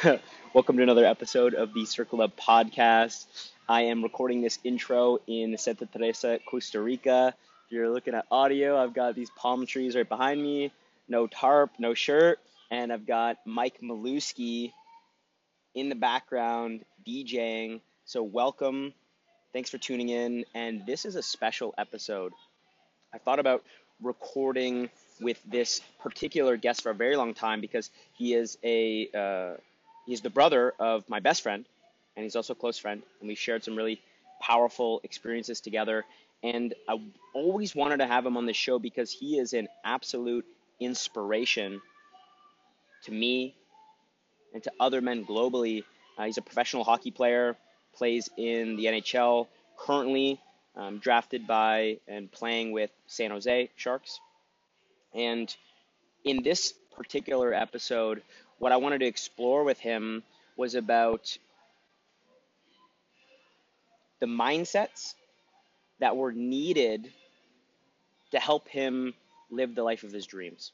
Welcome to another episode of the Circle Up podcast. I am recording this intro in Santa Teresa, Costa Rica. If you're looking at audio, I've got these palm trees right behind me, no tarp, no shirt, and I've got Mike Maluski in the background DJing. So, welcome. Thanks for tuning in. And this is a special episode. I thought about recording with this particular guest for a very long time because he is a uh, he's the brother of my best friend, and he's also a close friend, and we shared some really powerful experiences together. And I always wanted to have him on the show because he is an absolute inspiration to me and to other men globally. Uh, he's a professional hockey player, plays in the NHL, currently um, drafted by and playing with San Jose Sharks. And in this particular episode, what I wanted to explore with him was about the mindsets that were needed to help him live the life of his dreams.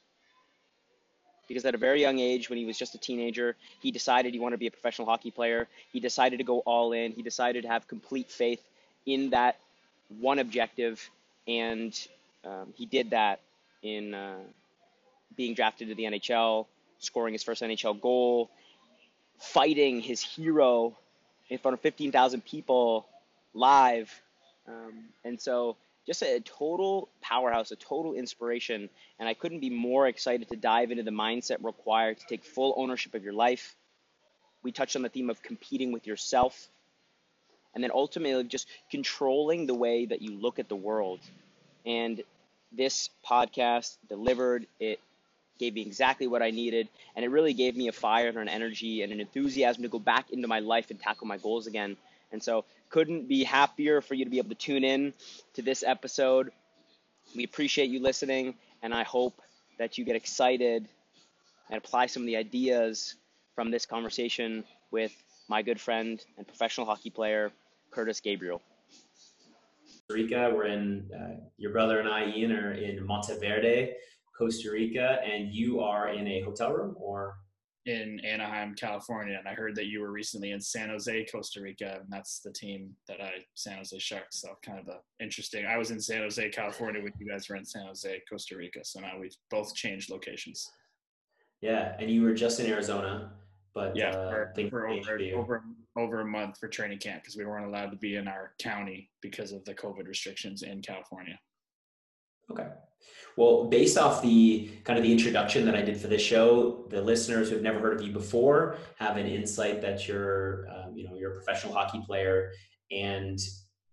Because at a very young age, when he was just a teenager, he decided he wanted to be a professional hockey player. He decided to go all in. He decided to have complete faith in that one objective, and um, he did that in uh, being drafted to the NHL, scoring his first NHL goal, fighting his hero in front of 15,000 people live. Um, and so, just a total powerhouse, a total inspiration. And I couldn't be more excited to dive into the mindset required to take full ownership of your life. We touched on the theme of competing with yourself. And then ultimately, just controlling the way that you look at the world. And this podcast delivered. It gave me exactly what I needed, and it really gave me a fire and an energy and an enthusiasm to go back into my life and tackle my goals again. And so, couldn't be happier for you to be able to tune in to this episode. We appreciate you listening, and I hope that you get excited and apply some of the ideas from this conversation with my good friend and professional hockey player, Curtis Gabriel. Rica. We're in, uh, your brother and I, Ian, are in Monteverde, Costa Rica, and you are in a hotel room or? In Anaheim, California. And I heard that you were recently in San Jose, Costa Rica, and that's the team that I, San Jose Sharks. So kind of a interesting. I was in San Jose, California when you guys were in San Jose, Costa Rica. So now we've both changed locations. Yeah. And you were just in Arizona. But yeah, uh, for, for over, over over a month for training camp because we weren't allowed to be in our county because of the COVID restrictions in California. Okay. Well, based off the kind of the introduction that I did for this show, the listeners who've never heard of you before have an insight that you're, um, you know, you're a professional hockey player, and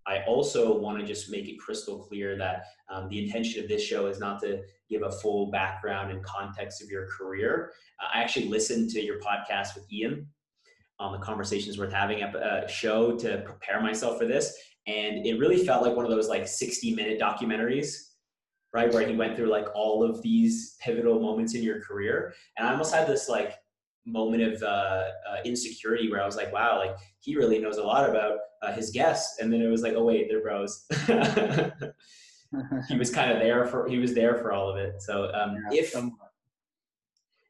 I also want to just make it crystal clear that um, the intention of this show is not to give a full background and context of your career. Uh, I actually listened to your podcast with Ian on the Conversations Worth Having a show to prepare myself for this. And it really felt like one of those like 60 minute documentaries, right? Where he went through like all of these pivotal moments in your career. And I almost had this like moment of uh, uh, insecurity where I was like, wow, like he really knows a lot about uh, his guests. And then it was like, oh wait, they're bros. he was kind of there for, he was there for all of it. So um, yeah, if,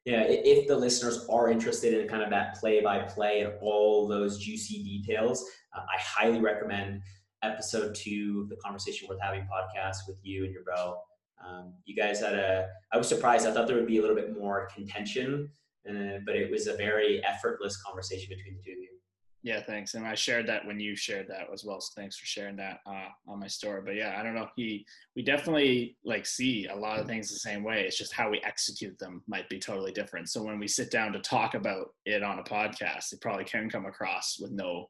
yeah, if the listeners are interested in kind of that play by play and all those juicy details, uh, I highly recommend episode two, of the Conversation Worth Having podcast with you and your bro. Um, you guys had a, I was surprised. I thought there would be a little bit more contention, uh, but it was a very effortless conversation between the two of you. Yeah, thanks. And I shared that when you shared that as well. So thanks for sharing that uh, on my story. But yeah, I don't know. He, we definitely like see a lot of things the same way. It's just how we execute them might be totally different. So when we sit down to talk about it on a podcast, it probably can come across with no,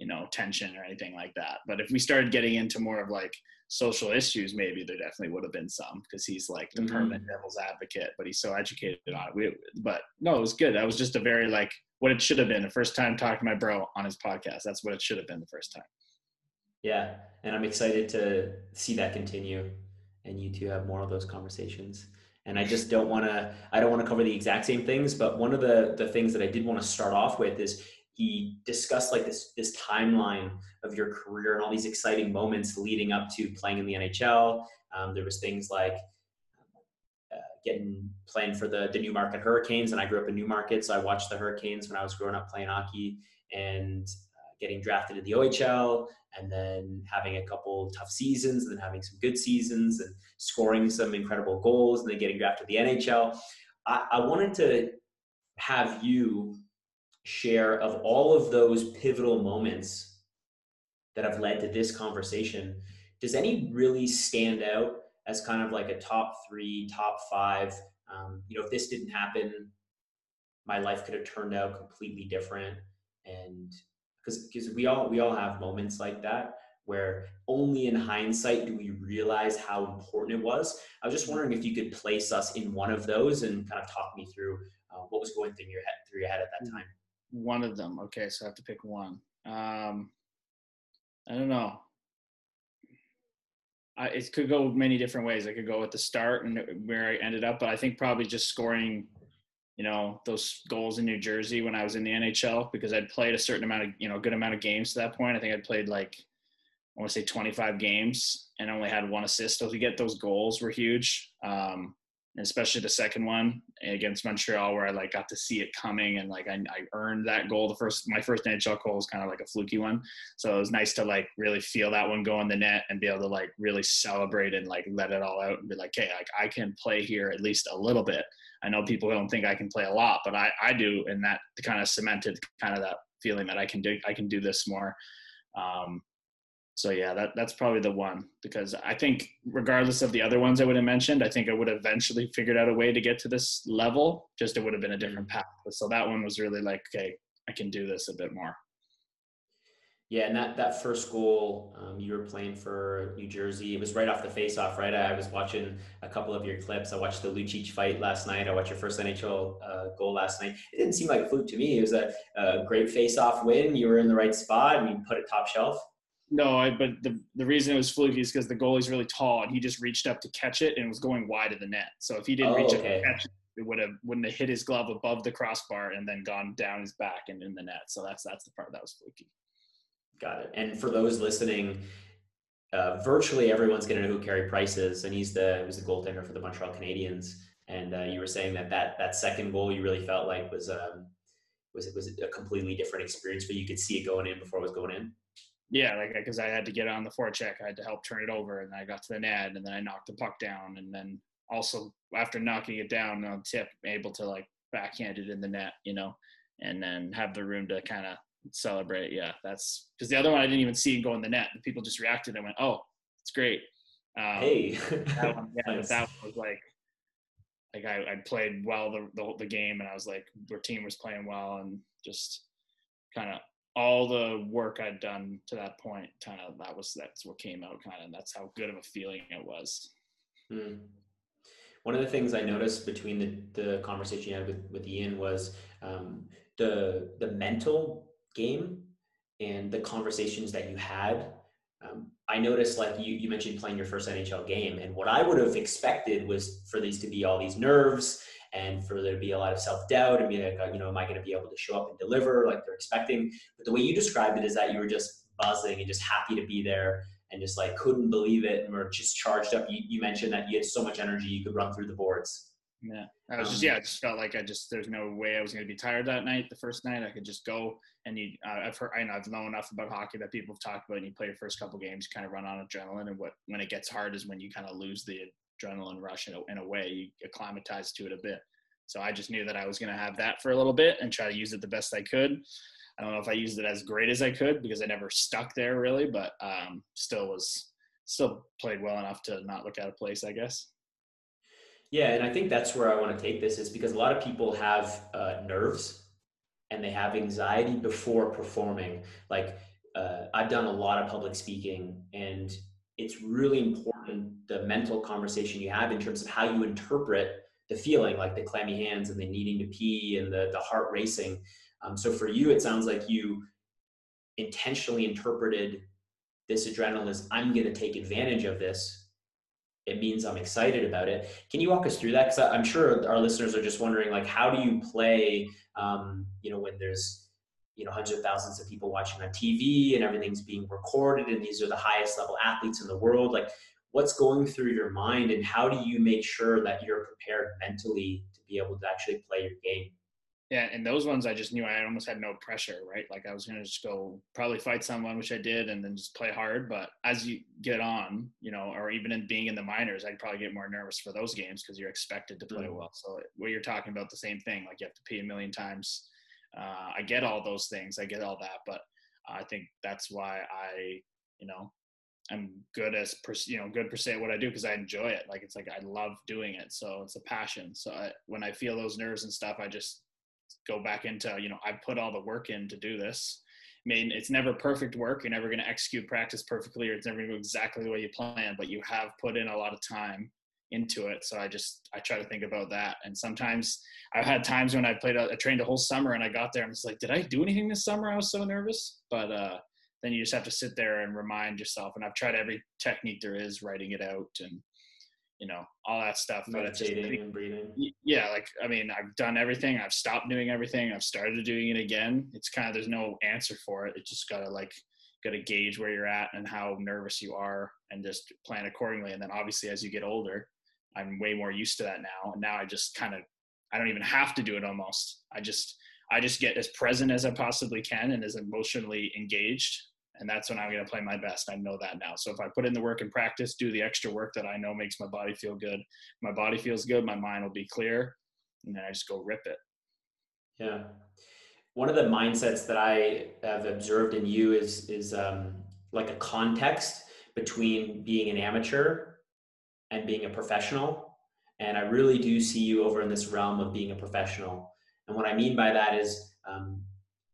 you know, tension or anything like that. But if we started getting into more of like social issues, maybe there definitely would have been some because he's like the mm-hmm. permanent devil's advocate, but he's so educated on it. We, but no, it was good. That was just a very like what it should have been the first time talking to my bro on his podcast. That's what it should have been the first time. Yeah, and I'm excited to see that continue, and you two have more of those conversations. And I just don't want to. I don't want to cover the exact same things, but one of the the things that I did want to start off with is he discussed like this this timeline of your career and all these exciting moments leading up to playing in the NHL. Um, there was things like uh, getting playing for the the Newmarket Hurricanes, and I grew up in Newmarket, so I watched the Hurricanes when I was growing up playing hockey, and uh, getting drafted in the OHL, and then having a couple tough seasons, and then having some good seasons, and scoring some incredible goals, and then getting drafted to the NHL. I, I wanted to have you share of all of those pivotal moments that have led to this conversation. Does any really stand out as kind of like a top three, top five. Um, you know, if this didn't happen, my life could have turned out completely different. And because because we all we all have moments like that where only in hindsight do we realize how important it was. I was just wondering if you could place us in one of those and kind of talk me through uh, what was going through your head through your head at that time. One of them. Okay, so I have to pick one. Um, I don't know. I, it could go many different ways. I could go at the start and where I ended up, but I think probably just scoring, you know, those goals in New Jersey when I was in the NHL because I'd played a certain amount of, you know, a good amount of games to that point. I think I'd played like, I want to say 25 games and only had one assist. So to get those goals were huge. Um, especially the second one against Montreal, where I like got to see it coming and like I, I earned that goal. The first, my first NHL goal was kind of like a fluky one, so it was nice to like really feel that one go in the net and be able to like really celebrate and like let it all out and be like, hey, like I can play here at least a little bit. I know people don't think I can play a lot, but I I do, and that kind of cemented kind of that feeling that I can do I can do this more. Um, so yeah, that that's probably the one because I think regardless of the other ones I would have mentioned, I think I would have eventually figured out a way to get to this level. Just it would have been a different mm. path. So that one was really like, okay, I can do this a bit more. Yeah, and that that first goal, um, you were playing for New Jersey. It was right off the face-off, right? I was watching a couple of your clips. I watched the Lucic fight last night. I watched your first NHL uh, goal last night. It didn't seem like a fluke to me. It was a, a great face-off win. You were in the right spot, and you put it top shelf. No, I, but the the reason it was fluky is because the goalie's really tall and he just reached up to catch it and was going wide of the net. So if he didn't oh, reach okay. up to catch it, it would have wouldn't have hit his glove above the crossbar and then gone down his back and in the net. So that's that's the part that was fluky. Got it. And for those listening, uh, virtually everyone's going to know who Carey Price is, and he's the was the goaltender for the Montreal Canadiens. And uh, you were saying that that that second goal you really felt like was um, was it was a completely different experience, but you could see it going in before it was going in yeah, like because I had to get on the forecheck, I had to help turn it over, and I got to the net, and then I knocked the puck down, and then also after knocking it down on tip, able to like backhand it in the net, you know, and then have the room to kind of celebrate. Yeah, that's because the other one I didn't even see go in the net. The people just reacted and went, "Oh, it's great." Um, hey, that one, yeah, nice. that one was like, like I, I played well the, the the game, and I was like, our team was playing well, and just kind of all the work I'd done to that point, kind of that was that's what came out, kind of that's how good of a feeling it was. Hmm. One of the things I noticed between the, the conversation you had with, with Ian was um, the the mental game and the conversations that you had. Um, I noticed like you you mentioned playing your first NHL game, and what I would have expected was for these to be all these nerves and for there to be a lot of self doubt and be like, uh, you know, am I going to be able to show up and deliver like they're expecting? But the way you described it is that you were just buzzing and just happy to be there and just like couldn't believe it and were just charged up. You, you mentioned that you had so much energy you could run through the boards. Yeah, I was just um, yeah, I just felt like I just there's no way I was going to be tired that night. The first night I could just go and you. Uh, I've heard I know I've known enough about hockey that people have talked about. And you play your first couple games, you kind of run on adrenaline, and what when it gets hard is when you kind of lose the adrenaline rush in a, in a way. You acclimatize to it a bit. So I just knew that I was going to have that for a little bit and try to use it the best I could. I don't know if I used it as great as I could because I never stuck there really, but um, still was still played well enough to not look out of place, I guess. Yeah, and I think that's where I want to take this is because a lot of people have uh, nerves and they have anxiety before performing. Like uh, I've done a lot of public speaking, and it's really important the mental conversation you have in terms of how you interpret the feeling like the clammy hands and the needing to pee and the, the heart racing. Um, so for you, it sounds like you intentionally interpreted this adrenaline as I'm going to take advantage of this. It means I'm excited about it. Can you walk us through that? Because I'm sure our listeners are just wondering, like, how do you play? Um, you know, when there's you know hundreds of thousands of people watching on TV and everything's being recorded, and these are the highest level athletes in the world. Like, what's going through your mind and how do you make sure that you're prepared mentally to be able to actually play your game yeah, and those ones I just knew I almost had no pressure, right? Like I was gonna just go probably fight someone, which I did, and then just play hard. But as you get on, you know, or even in being in the minors, I'd probably get more nervous for those games because you're expected to play mm-hmm. well. So what you're talking about the same thing, like you have to pee a million times. Uh, I get all those things, I get all that, but I think that's why I, you know, I'm good as you know good per se at what I do because I enjoy it. Like it's like I love doing it, so it's a passion. So I, when I feel those nerves and stuff, I just go back into you know i put all the work in to do this. I mean it's never perfect work. You're never going to execute practice perfectly or it's never going to go exactly the way you plan but you have put in a lot of time into it. So i just i try to think about that. And sometimes i've had times when i played a, I trained a whole summer and i got there and it's like did i do anything this summer? I was so nervous. But uh then you just have to sit there and remind yourself and i've tried every technique there is writing it out and you know all that stuff meditating just, and breathing. Yeah like i mean i've done everything i've stopped doing everything i've started doing it again. It's kind of there's no answer for it it just gotta like gotta gauge where you're at and how nervous you are and just plan accordingly. And then obviously as you get older i'm way more used to that now and now i just kind of i don't even have to do it almost. I just i just get as present as i possibly can and as emotionally engaged and that's when I'm going to play my best. I know that now. So if I put in the work and practice, do the extra work that I know makes my body feel good, my body feels good, my mind will be clear, and then I just go rip it. Yeah. One of the mindsets that I have observed in you is is um, like a context between being an amateur and being a professional. And I really do see you over in this realm of being a professional. And what I mean by that is um,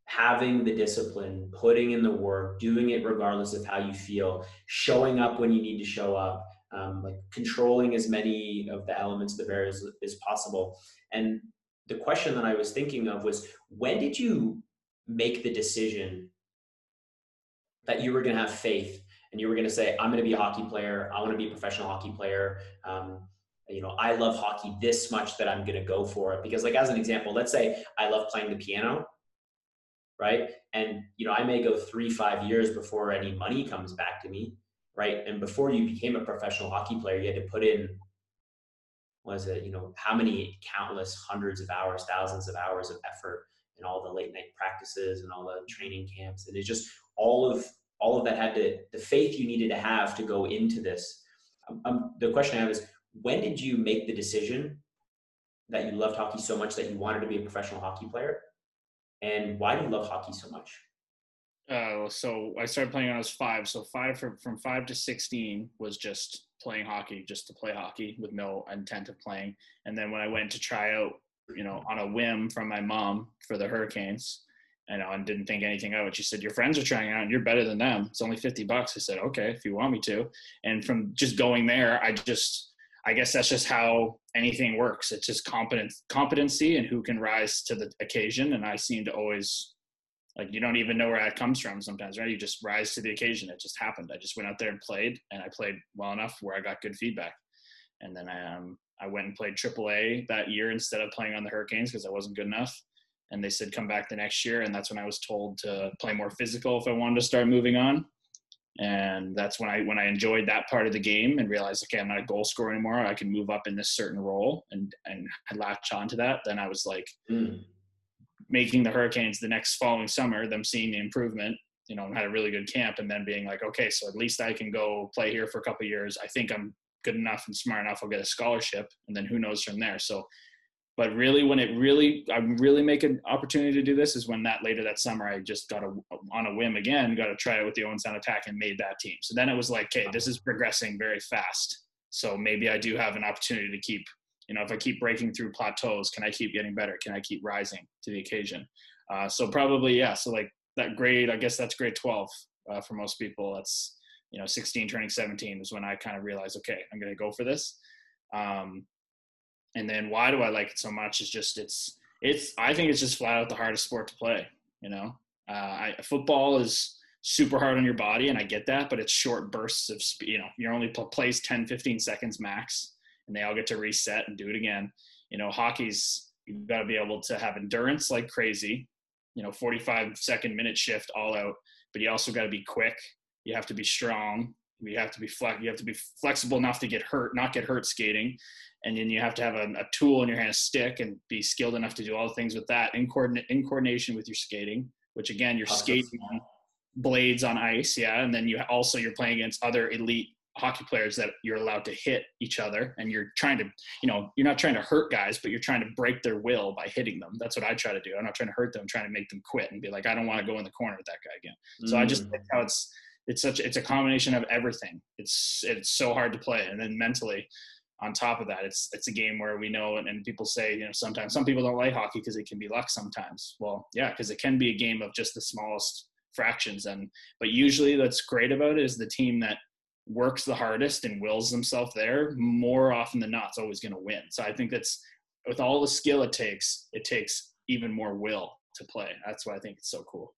having the discipline, putting in the work, doing it regardless of how you feel, showing up when you need to show up, um, like controlling as many of the elements the variables as possible. And the question that I was thinking of was when did you make the decision that you were going to have faith and you were going to say, I'm going to be a hockey player, I want to be a professional hockey player? Um, you know, I love hockey this much that I'm going to go for it. Because, like, as an example, let's say I love playing the piano right? And you know, I may go three, five years before any money comes back to me, right? And before you became a professional hockey player, you had to put in was it, you know, how many countless hundreds of hours, thousands of hours of effort and all the late night practices and all the training camps. And it's just all of all of that had to the faith you needed to have to go into this. Um, um, the question I have is when did you make the decision that you loved hockey so much that you wanted to be a professional hockey player? And why do you love hockey so much? Uh, so I started playing when I was five. So five from, from five to 16 was just playing hockey, just to play hockey with no intent of playing. And then when I went to try out, you know, on a whim from my mom for the Hurricanes, you know, and didn't think anything of it. She said, "Your friends are trying out, and you're better than them. It's only fifty bucks." I said, "Okay, if you want me to." And from just going there, I just I guess that's just how anything works. It's just competence, competency, and who can rise to the occasion. And I seem to always like you don't even know where that comes from sometimes, right? You just rise to the occasion. It just happened. I just went out there and played, and I played well enough where I got good feedback. And then I um I went and played AAA that year instead of playing on the Hurricanes because I wasn't good enough. And they said come back the next year, and that's when I was told to play more physical if I wanted to start moving on and that's when I when I enjoyed that part of the game and realized okay I'm not a goal scorer anymore. I can move up in this certain role and and I latch onto that. Then I was like mm. making the Hurricanes the next following summer them seeing the improvement you know had a really good camp and then being like okay so at least I can go play here for a couple years. I think I'm good enough and smart enough. I'll get a scholarship and then who knows from there. So but really when it really i really make an opportunity to do this is when that later that summer i just got a on a whim again got to try it with the owen sound attack and made that team. So then it was like okay this is progressing very fast. So maybe i do have an opportunity to keep you know if i keep breaking through plateaus can i keep getting better? Can i keep rising to the occasion? Uh, so probably yeah so like that grade i guess that's grade 12 uh, for most people. That's you know 16 turning 17 is when i kind of realized okay i'm going to go for this. Um, and then why do I like it so much is just it's it's I think it's just flat out the hardest sport to play. You know, uh, I, football is super hard on your body, and I get that, but it's short bursts of speed. You know, you're only plays 10, 15 seconds max, and they all get to reset and do it again. You know, hockey's you've got to be able to have endurance like crazy. You know, 45 second minute shift all out, but you also got to be quick. You have to be strong You have to be flex. You have to be flexible enough to get hurt, not get hurt skating, and then you have to have a, a tool in your hand, a stick, and be skilled enough to do all the things with that in coordinate in coordination with your skating. Which again, you're skating on blades on ice, yeah, and then you also you're playing against other elite hockey players that you're allowed to hit each other and you're trying to you know you're not trying to hurt guys but you're trying to break their will by hitting them that's what i try to do i'm not trying to hurt them I'm trying to make them quit and be like i don't want to go in the corner with that guy again so i just think mm. how it's it's such it's a combination of everything. It's it's so hard to play. And then mentally on top of that it's it's a game where we know and, and people say you know sometimes some people don't like hockey because it can be luck sometimes. Well yeah because it can be a game of just the smallest fractions. And but usually what's great about it is the team that works the hardest and wills themselves there more often than not it's always going to win. So i think that's with all the skill it takes it takes even more will to play. That's why i think it's so cool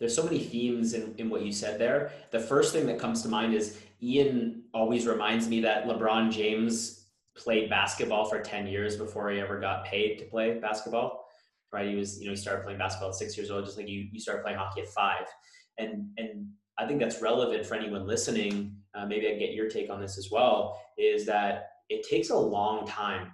there's so many themes in, in what you said there the first thing that comes to mind is ian always reminds me that lebron james played basketball for 10 years before he ever got paid to play basketball right he was you know he started playing basketball at six years old just like you you started playing hockey at five and and I think that's relevant for anyone listening. Uh, maybe I get your take on this as well. Is that it takes a long time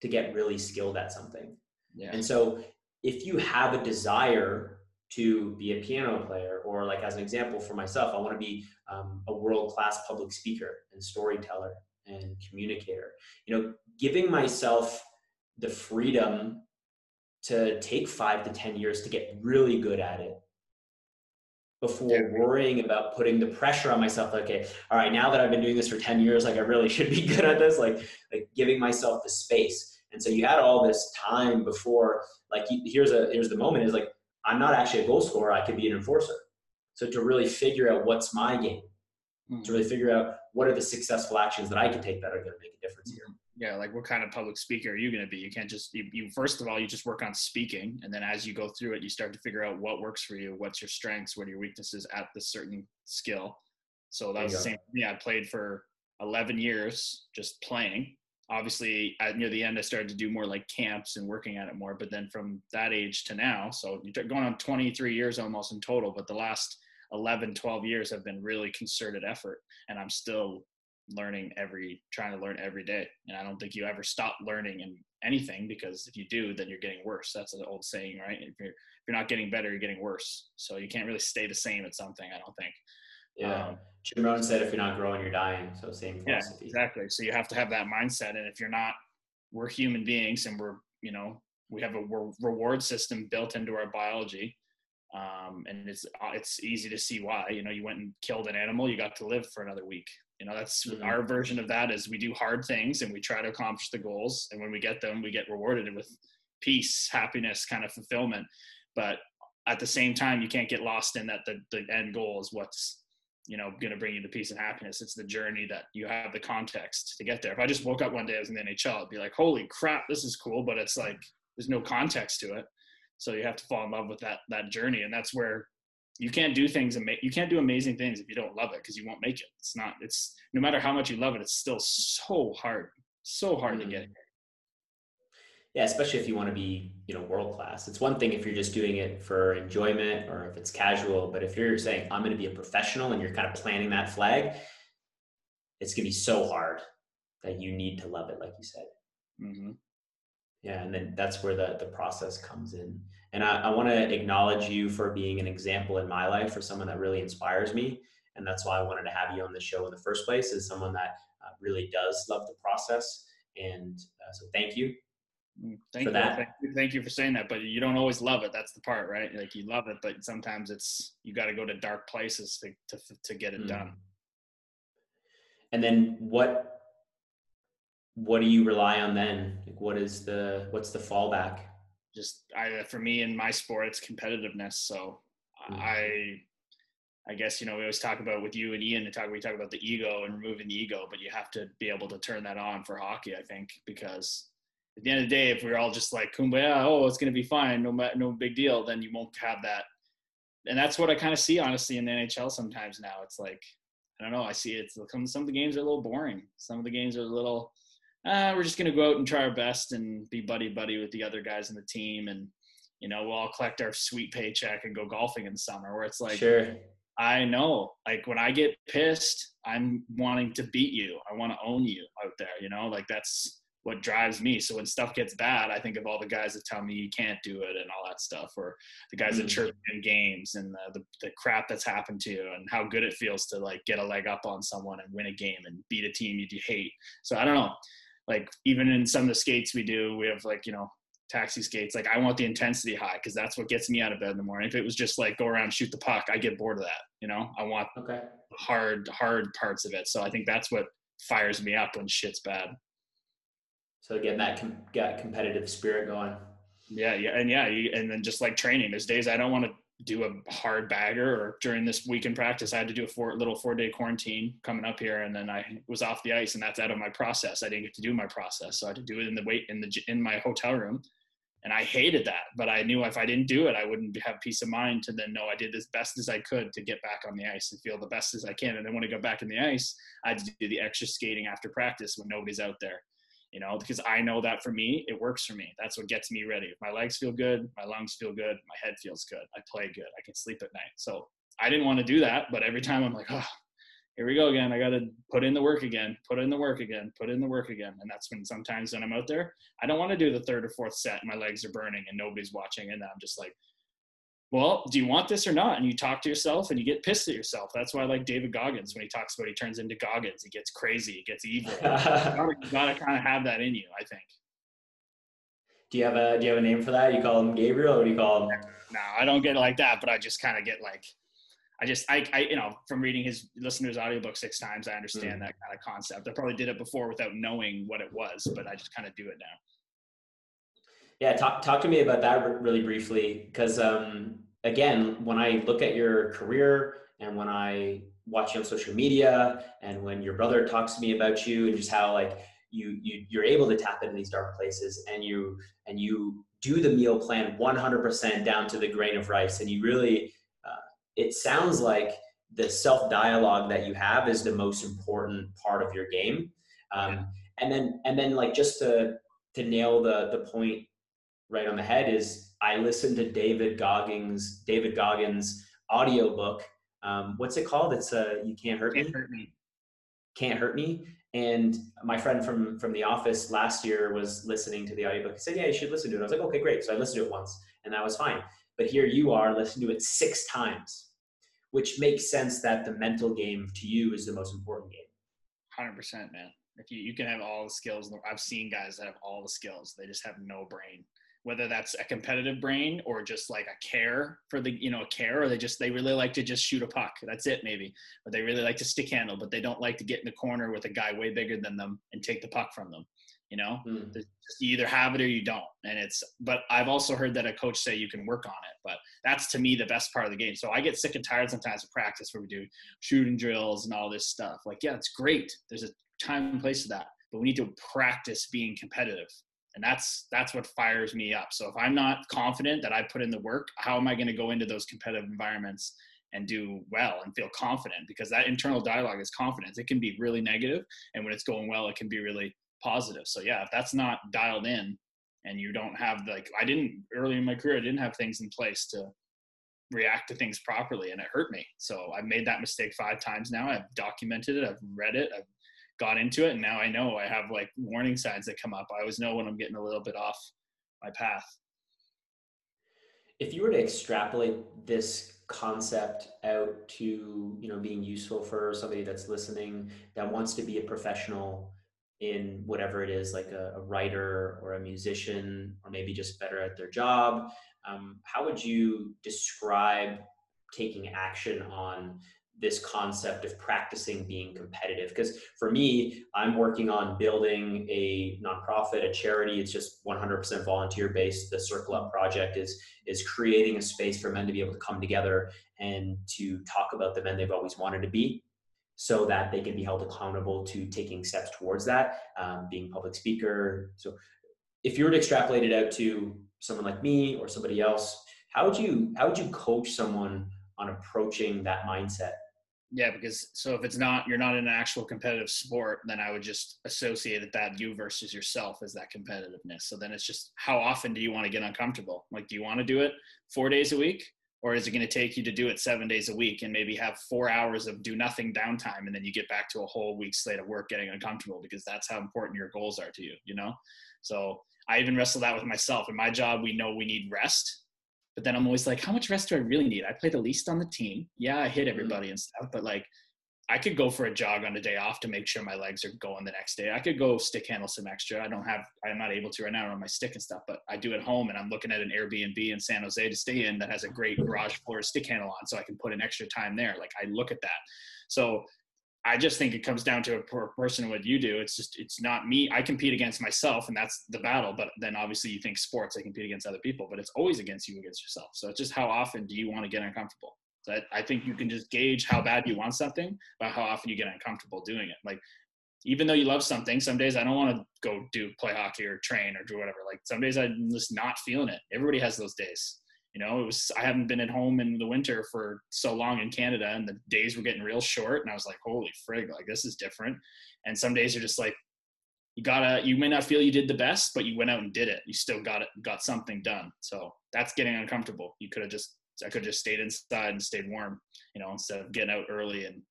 to get really skilled at something. Yeah. And so if you have a desire to be a piano player, or like as an example for myself, I want to be um, a world class public speaker and storyteller and communicator. You know, giving myself the freedom to take five to 10 years to get really good at it before yeah. worrying about putting the pressure on myself like okay all right now that i've been doing this for 10 years like i really should be good at this like like giving myself the space and so you had all this time before like here's a here's the moment is like i'm not actually a goal scorer i could be an enforcer. So to really figure out what's my game mm-hmm. to really figure out what are the successful actions that i can take that are going to make a difference here. Yeah like what kind of public speaker are you going to be? You can't just you, you, first of all you just work on speaking and then as you go through it you start to figure out what works for you what's your strengths what are your weaknesses at this certain skill. So that was the same yeah i played for 11 years just playing obviously at near the end i started to do more like camps and working at it more but then from that age to now so you're going on 23 years almost in total but the last 11 12 years have been really concerted effort and i'm still learning every trying to learn every day and i don't think you ever stop learning in anything because if you do then you're getting worse. That's an old saying right? If you're if you're not getting better you're getting worse. So you can't really stay the same at something i don't think yeah. Um, jim rohn said if you're not growing you're dying. So same philosophy. yeah, exactly. So you have to have that mindset and if you're not we're human beings and we're you know we have a reward system built into our biology um, and it's uh, it's easy to see why. You know you went and killed an animal you got to live for another week. You know that's mm-hmm. our version of that is we do hard things and we try to accomplish the goals and when we get them we get rewarded with peace happiness kind of fulfillment. But at the same time you can't get lost in that the, the end goal is what's you know going to bring you the peace and happiness it's the journey that you have the context to get there if i just woke up one day as in the nhl i'd be like holy crap this is cool but it's like there's no context to it so you have to fall in love with that that journey and that's where you can't do things and you can't do amazing things if you don't love it because you won't make it it's not it's no matter how much you love it it's still so hard so hard mm-hmm. to get mm-hmm. Yeah especially if you want to be you know world class it's one thing if you're just doing it for enjoyment or if it's casual but if you're saying i'm going to be a professional and you're kind of planting that flag it's going to be so hard that you need to love it like you said. Mm-hmm. Yeah and then that's where the, the process comes in. And i, I want to acknowledge you for being an example in my life for someone that really inspires me and that's why i wanted to have you on the show in the first place is someone that uh, really does love the process and uh, so thank you Thank you. Thank you. Thank you for saying that. But you don't always love it. That's the part, right? Like you love it, but sometimes it's you got to go to dark places to to, to get it mm. done. And then what what do you rely on then? Like what is the what's the fallback? Just I for me in my sport it's competitiveness. So mm-hmm. I I guess you know we always talk about with you and Ian talk we talk about the ego and removing the ego, but you have to be able to turn that on for hockey. I think because at the end of the day, if we're all just like kumbaya, oh it's gonna be fine, no no big deal, then you won't have that. And that's what I kind of see honestly in the NHL sometimes now. It's like I don't know. I see it. Some some of the games are a little boring. Some of the games are a little uh, we're just going to go out and try our best and be buddy buddy with the other guys in the team and you know we'll all collect our sweet paycheck and go golfing in the summer where it's like sure I know. Like when I get pissed, I'm wanting to beat you. I want to own you out there. You know, like that's what drives me. So when stuff gets bad, I think of all the guys that tell me you can't do it and all that stuff, or the guys mm-hmm. that mm. chirp in games and the, the, the crap that's happened to you and how good it feels to like get a leg up on someone and win a game and beat a team you hate. So I don't know. Like even in some of the skates we do, we have like you know taxi skates. Like I want the intensity high because that's what gets me out of bed in the morning. If it was just like go around shoot the puck, I get bored of that. You know, I want okay. hard hard parts of it. So I think that's what fires me up when shit's bad. So getting that com- got competitive spirit going. Yeah, yeah, and yeah, you, and then just like training. There's days I don't want to do a hard bagger or during this week in practice i had to do a four, little four day quarantine coming up here and then i was off the ice and that's out of my process i didn't get to do my process so i had to do it in the weight in the in my hotel room and i hated that but i knew if i didn't do it i wouldn't have peace of mind to then know i did as best as i could to get back on the ice and feel the best as i can and then when i got back in the ice i had to do the extra skating after practice when nobody's out there you know, because I know that for me, it works for me. That's what gets me ready. If my legs feel good, my lungs feel good, my head feels good, I play good, I can sleep at night. So I didn't want to do that, but every time I'm like, oh, here we go again. I got to put in the work again, put in the work again, put in the work again. And that's when sometimes when I'm out there, I don't want to do the third or fourth set. My legs are burning and nobody's watching. And I'm just like, well, do you want this or not? And you talk to yourself and you get pissed at yourself. That's why I like David Goggins when he talks about he turns into Goggins. He gets crazy, he gets evil. you gotta, gotta kind of have that in you, I think. Do you have a do you have a name for that? You call him Gabriel or do you call him No, I don't get like that, but I just kind of get like I just I, I you know, from reading his listener's audiobook six times, I understand mm. that kind of concept. I probably did it before without knowing what it was, but I just kind of do it now. Yeah, talk talk to me about that really briefly, because um, again, when I look at your career and when I watch you on social media and when your brother talks to me about you and just how like you, you you're able to tap into these dark places and you and you do the meal plan 100% down to the grain of rice and you really uh, it sounds like the self dialogue that you have is the most important part of your game. Um, and then and then like just to to nail the the point right on the head is I listened to David Goggins David Goggins audiobook. Um, what's it called? It's uh, you can't hurt can't me. Hurt me. Can't hurt me. And my friend from from the office last year was listening to the audiobook. He said, "Yeah, you should listen to it." I was like, "Okay, great." So I listened to it once, and that was fine. But here you are, listening to it six times, which makes sense that the mental game to you is the most important game. Hundred percent, man. If you you can have all the skills, I've seen guys that have all the skills, they just have no brain whether that's a competitive brain or just like a care for the you know a care or they just they really like to just shoot a puck that's it maybe. Or they really like to stick handle but they don't like to get in the corner with a guy way bigger than them and take the puck from them you know? Mm. you either have it or you don't and it's but i've also heard that a coach say you can work on it but that's to me the best part of the game. So i get sick and tired sometimes of practice where we do shooting drills and all this stuff. Like yeah it's great. There's a time and place for that but we need to practice being competitive and that's that's what fires me up. So if i'm not confident that i put in the work how am i going to go into those competitive environments and do well and feel confident? Because that internal dialogue is confidence. It can be really negative and when it's going well it can be really positive. So yeah if that's not dialed in and you don't have like i didn't early in my career i didn't have things in place to react to things properly and it hurt me. So i've made that mistake five times now. I've documented it. I've read it. I've got into it and now I know I have like warning signs that come up. I always know when I'm getting a little bit off my path. If you were to extrapolate this concept out to, you know, being useful for somebody that's listening that wants to be a professional in whatever it is, like a, a writer or a musician, or maybe just better at their job, um, how would you describe taking action on this concept of practicing being competitive. Because for me i'm working on building a nonprofit a charity. It's just 100% volunteer based. The circle up project is is creating a space for men to be able to come together and to talk about the men they've always wanted to be so that they can be held accountable to taking steps towards that um, being public speaker. So if you were to extrapolate it out to someone like me or somebody else how would you how would you coach someone on approaching that mindset yeah, because so if it's not you're not in an actual competitive sport, then I would just associate that you versus yourself as that competitiveness. So then it's just how often do you want to get uncomfortable? Like, do you want to do it four days a week, or is it going to take you to do it seven days a week and maybe have four hours of do nothing downtime and then you get back to a whole week slate of work getting uncomfortable because that's how important your goals are to you you know so i even wrestle that with myself in my job we know we need rest but then i'm always like how much rest do i really need i play the least on the team yeah i hit mm-hmm. everybody and stuff but like I could go for a jog on a day off to make sure my legs are going the next day. I could go stick handle some extra. I don't have, I'm not able to right now on my stick and stuff, but I do at home and I'm looking at an Airbnb in San Jose to stay in that has a great garage floor stick handle on so I can put an extra time there. Like I look at that. So I just think it comes down to a per person what you do. It's just, it's not me. I compete against myself and that's the battle. But then obviously you think sports, I compete against other people, but it's always against you against yourself. So it's just how often do you want to get uncomfortable? So I, I think you can just gauge how bad you want something by how often you get uncomfortable doing it. Like even though you love something, some days I don't want to go do play hockey or train or do whatever. Like some days I'm just not feeling it. Everybody has those days. You know, it was I haven't been at home in the winter for so long in Canada, and the days were getting real short. And I was like, holy frig, like this is different. And some days are just like you gotta you may not feel you did the best, but you went out and did it. You still got it, got something done. So that's getting uncomfortable. You could have just I could have just stayed inside and stayed warm, you know, instead of getting out early and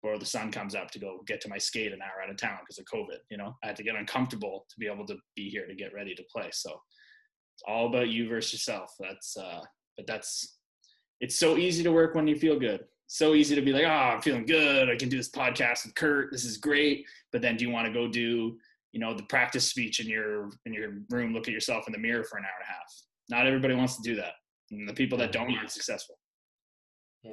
before the sun comes up to go get to my skate an hour out of town because of COVID. You know, I had to get uncomfortable to be able to be here to get ready to play. So it's all about you versus yourself. That's uh, but that's it's so easy to work when you feel good. So easy to be like, oh, I'm feeling good. I can do this podcast with Kurt. This is great. But then do you want to go do, you know, the practice speech in your in your room, look at yourself in the mirror for an hour and a half? Not everybody wants to do that and the people that don't aren't successful. Yeah.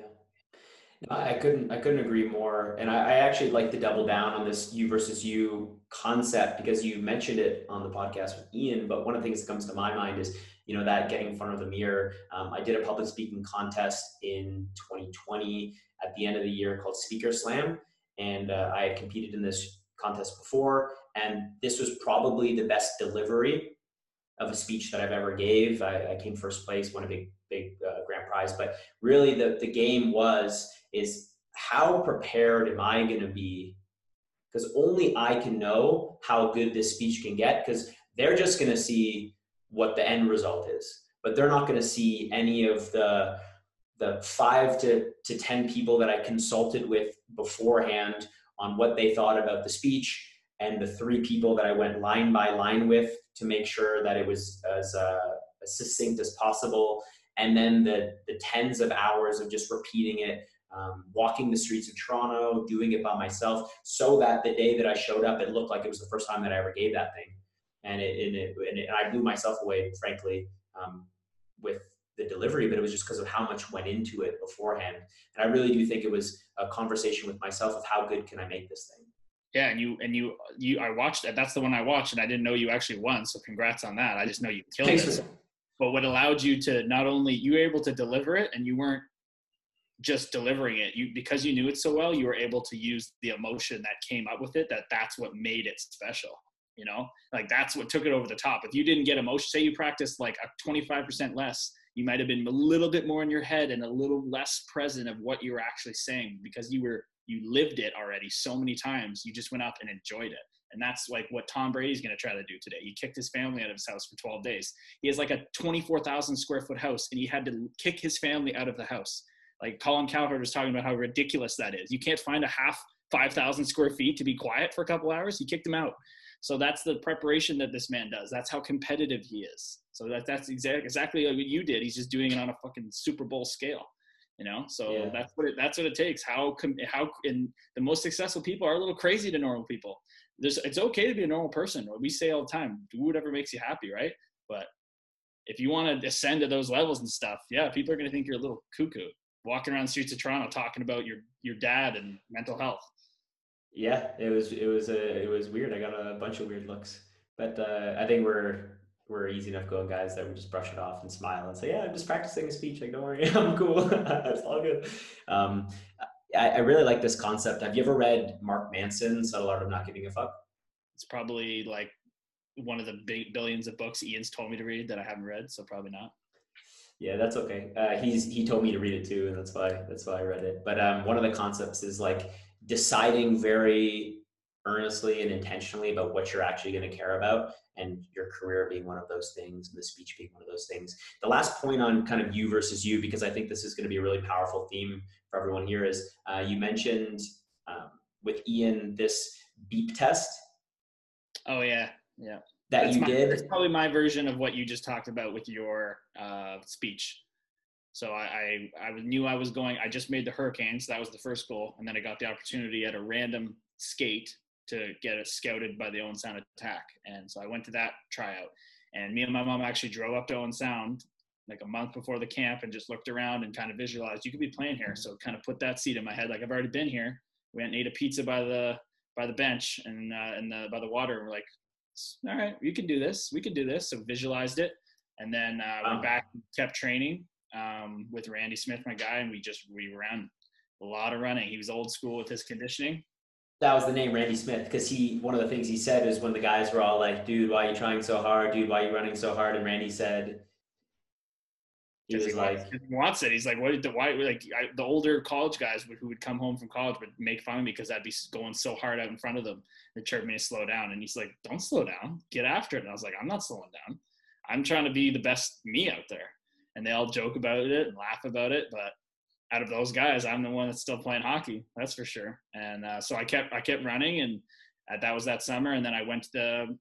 I couldn't I couldn't agree more. And I, I, actually like to double down on this you versus you concept because you mentioned it on the podcast with Ian. But one of the things that comes to my mind is, you know, that getting in front of the mirror. Um, I did a public speaking contest in 2020 at the end of the year called Speaker Slam. And uh, I had competed in this contest before. And this was probably the best delivery of a speech that I've ever gave. I, I came first place, won a big big uh, grand prize. But really, the the game was is how prepared am I going to be? Because only I can know how good this speech can get. Because they're just going to see what the end result is, but they're not going to see any of the the five to, to ten people that I consulted with beforehand on what they thought about the speech and the three people that I went line by line with to make sure that it was as, uh, as succinct as possible. And then the, the tens of hours of just repeating it, um, walking the streets of Toronto, doing it by myself, so that the day that I showed up, it looked like it was the first time that I ever gave that thing. And it, and, it, and, it, and I blew myself away, frankly, um, with the delivery, but it was just because of how much went into it beforehand. And I really do think it was a conversation with myself of how good can I make this thing. Yeah, and you and you you I watched that. That's the one I watched, and I didn't know you actually won. So congrats on that. I just know you killed Thanks it. But what allowed you to not only you were able to deliver it, and you weren't just delivering it. You because you knew it so well, you were able to use the emotion that came up with it. That that's what made it special. You know, like that's what took it over the top. If you didn't get emotion, say you practiced like a 25% less, you might have been a little bit more in your head and a little less present of what you were actually saying because you were you lived it already so many times. You just went up and enjoyed it. And that's like what Tom Brady's going to try to do today. He kicked his family out of his house for 12 days. He has like a 24,000 square foot house and he had to kick his family out of the house. Like Colin Cowherd was talking about how ridiculous that is. You can't find a half 5,000 square feet to be quiet for a couple hours. He kicked him out. So that's the preparation that this man does. That's how competitive he is. So that, that's exactly exactly what you did. He's just doing it on a fucking Super Bowl scale you know so yeah. that's what it that's what it takes how how in the most successful people are a little crazy to normal people there's it's okay to be a normal person we say all the time do whatever makes you happy right but if you want to ascend to those levels and stuff yeah people are going to think you're a little cuckoo walking around the streets of toronto talking about your your dad and mental health yeah it was it was a uh, it was weird i got a bunch of weird looks but uh, i think we're we're easy enough going guys that we just brush it off and smile and say, yeah, I'm just practicing a speech. Like, don't worry, I'm cool. it's all good. Um, I, I, really like this concept. Have you ever read Mark Manson's Subtle Art of Not Giving a Fuck? It's probably like one of the big billions of books Ian's told me to read that I haven't read, so probably not. Yeah, that's okay. Uh, he's he told me to read it too, and that's why that's why I read it. But um, one of the concepts is like deciding very earnestly and intentionally about what you're actually going to care about and your career being one of those things and the speech being one of those things the last point on kind of you versus you because i think this is going to be a really powerful theme for everyone here is uh, you mentioned um, with ian this beep test oh yeah yeah that that's you my, did It's probably my version of what you just talked about with your uh, speech. So I, I, I knew I was going. I just made the Hurricanes. That was the first goal, and then I got the opportunity at a random skate to get it scouted by the Owen Sound Attack, and so I went to that tryout. And me and my mom actually drove up to Owen Sound like a month before the camp and just looked around and kind of visualized you could be playing here. So kind of put that seed in my head, like I've already been here. We went and ate a pizza by the by the bench and uh, and the, by the water. And we're like, all right, we can do this. We can do this. So visualized it, and then uh, Wow. went back, and kept training um, with Randy Smith, my guy, and we just we ran a lot of running. He was old school with his conditioning. that was the name randy smith because he one of the things he said is when the guys were all like dude why are you trying so hard dude why are you running so hard and randy said he was wants- like he wants it. He's like, what? The why? Like I, the older college guys would, who would come home from college would make fun of me because I'd be going so hard out in front of them. They chirp me to slow down, and he's like, "Don't slow down, get after it." And I was like, "I'm not slowing down. I'm trying to be the best me out there." And they all joke about it and laugh about it, but out of those guys, I'm the one that's still playing hockey. That's for sure. And uh, so I kept I kept running, and uh, that was that summer. And then I went to the.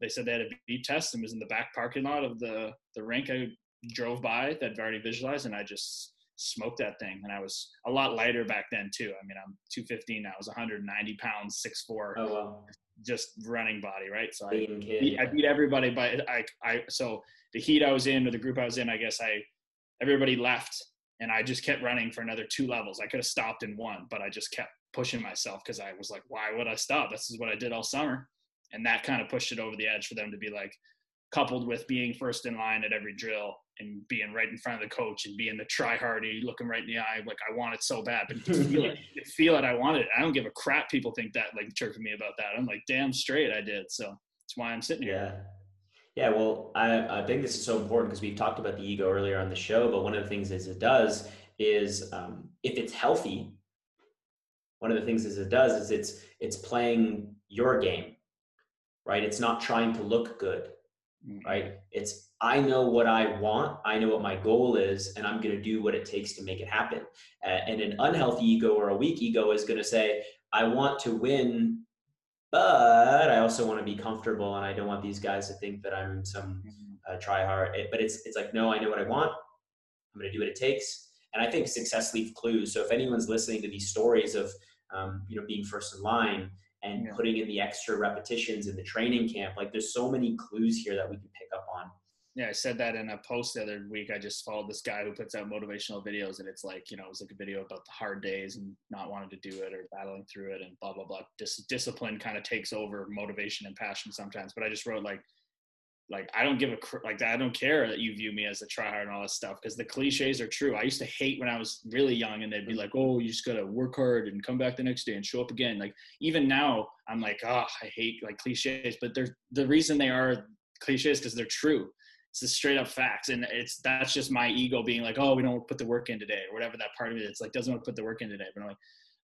They said they had a beep test and was in the back parking lot of the the rink. I drove by that I'd already visualized, and I just smoked that thing. And I was a lot lighter back then too. I mean, I'm 215 now. I was 190 pounds, 6'4", oh well just running body, right? So I kid, beat, I beat everybody, but I, I, so the heat I was in or the group I was in, I guess I, everybody left and I just kept running for another two levels. I could have stopped in one, but I just kept pushing myself because I was like, why would I stop? This is what I did all summer. And that kind of pushed it over the edge for them to be like, coupled with being first in line at every drill and being right in front of the coach and being the try hardy, looking right in the eye, like I want it so bad, but feel it, feel it. I want it. I don't give a crap. People think that, like chirping me about that. I'm like, damn straight, I did. So that's why I'm sitting here. Yeah. Yeah, well, I, I think this is so important because we've talked about the ego earlier on the show, but one of the things is it does is um, if it's healthy, one of the things is it does is it's it's playing your game, right? It's not trying to look good, Mm-hmm. right? It's I know what I want, I know what my goal is, and I'm going to do what it takes to make it happen. Uh, and an unhealthy ego or a weak ego is going to say, I want to win, but I also want to be comfortable, and I don't want these guys to think that I'm some uh, try hard. It- but it's it's like no, I know what I want. I'm going to do what it takes, and I think success leaves clues. So if anyone's listening to these stories of um, you know being first in line and Yeah. putting in the extra repetitions in the training camp, like there's so many clues here that we can pick up on. Yeah, I said that in a post the other week. I just followed this guy who puts out motivational videos, and it's like, you know, it was like a video about the hard days and not wanting to do it or battling through it and blah, blah, blah. Dis- discipline kind of takes over motivation and passion sometimes. But I just wrote, like, like I don't give a like I don't care that you view me as a tryhard and all this stuff because the cliches are true. I used to hate when I was really young and they'd be like, "Oh, you just gotta work hard and come back the next day and show up again." Like even now, I'm like, "Oh, I hate like cliches," but they're the reason they are cliches because they're true. It's the straight up facts, and it's that's just my ego being like, "Oh, we don't put the work in today," or whatever that part of it. It's like doesn't want to put the work in today, but I'm like,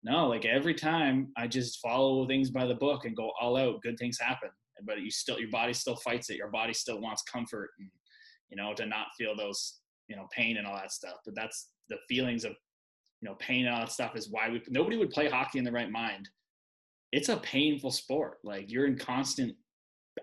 no, like every time I just follow things by the book and go all out, good things happen but you still your body still fights it. Your body still wants comfort and you know to not feel those you know pain and all that stuff. But that's the feelings of you know pain and all that stuff is why we nobody would play hockey in the right mind. It's a painful sport. Like you're in constant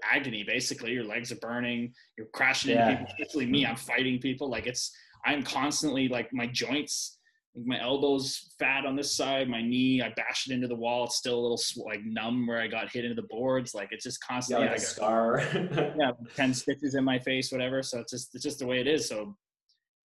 agony basically. Your legs are burning. You're crashing Yeah. into people especially me. I'm fighting people. Like it's i'm constantly like my joints my elbows fat on this side, my knee, I bashed it into the wall. It's still a little sw- like numb where I got hit into the boards. Like it's just Yeah, constantly. like a scar. yeah, ten stitches in my face, whatever. So it's just it's just the way it is. So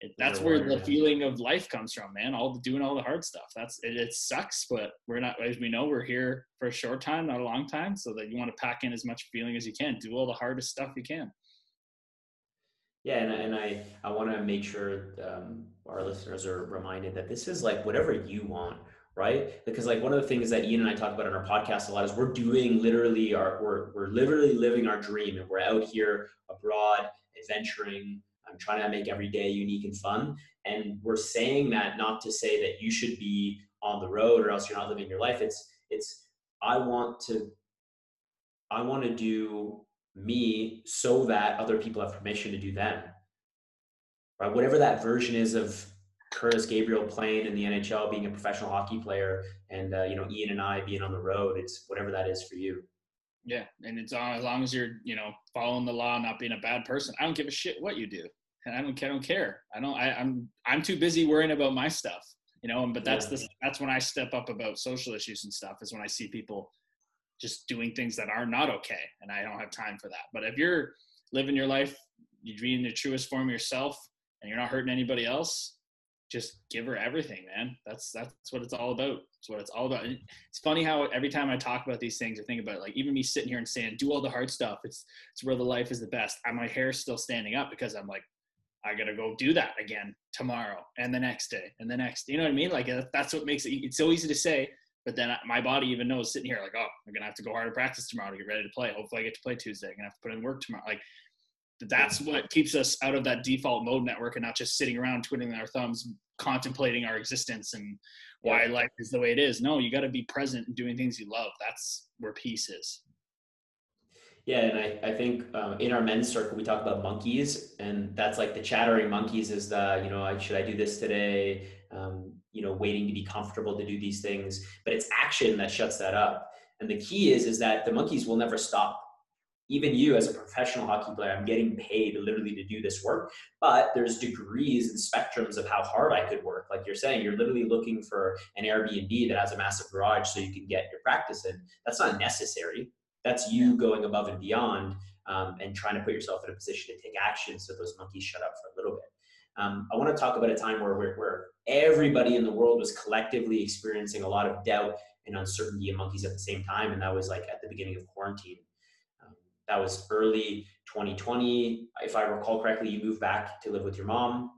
it, that's where the feeling of life comes from, man. All the doing all the hard stuff. That's it, it. Sucks, but we're not as we know we're here for a short time, not a long time. So that you want to pack in as much feeling as you can. Do all the hardest stuff you can. Yeah, and, and I, I want to make sure um, our listeners are reminded that this is like whatever you want, right? Because like one of the things that Ian and I talk about on our podcast a lot is we're doing literally our, we're, we're literally living our dream and we're out here abroad, adventuring. I'm trying to make every day unique and fun. And we're saying that not to say that you should be on the road or else you're not living your life. It's, it's, I want to I want to do me so that other people have permission to do them. Right? Whatever that version is of Curtis Gabriel playing in the NHL, being a professional hockey player, and uh, you know Ian and I being on the road. It's whatever that is for you. Yeah, and it's all, as long as you're you know following the law, not being a bad person. I don't give a shit what you do, and I don't I don't care. I don't. I, I'm I'm too busy worrying about my stuff. You know, but that's yeah. the that's when I step up about social issues and stuff. Is when I see people just doing things that are not okay, and I don't have time for that. But if you're living your life, you're being the truest form of yourself, and you're not hurting anybody else, just give her everything, man. That's that's what it's all about. It's what it's all about. And it's funny how every time I talk about these things or think about it, like even me sitting here and saying, do all the hard stuff. It's it's where the life is the best. And my hair's still standing up because I'm like, I gotta go do that again tomorrow and the next day and the next. You know what I mean? Like uh, that's what makes it. It's so easy to say, but then my body even knows sitting here like, oh, I'm gonna have to go harder practice tomorrow to get ready to play. Hopefully, I get to play Tuesday. I'm gonna have to put in work tomorrow. Like that's what keeps us out of that default mode network and not just sitting around twiddling our thumbs contemplating our existence and why life is the way it is. No you got to be present and doing things you love. That's where peace is. Yeah and i, I think um, in our men's circle we talk about monkeys and that's like the chattering monkeys is the you know should i do this today? Um, you know waiting to be comfortable to do these things. But it's action that shuts that up. And the key is is that the monkeys will never stop even you as a professional hockey player, I'm getting paid literally to do this work. But there's degrees and spectrums of how hard I could work. Like you're saying, you're literally looking for an Airbnb that has a massive garage so you can get your practice in. That's not necessary. That's you going above and beyond um, and trying to put yourself in a position to take action so those monkeys shut up for a little bit. Um, I want to talk about a time where, where, where everybody in the world was collectively experiencing a lot of doubt and uncertainty and monkeys at the same time, and that was like at the beginning of quarantine. That was early 2020. If I recall correctly, you moved back to live with your mom,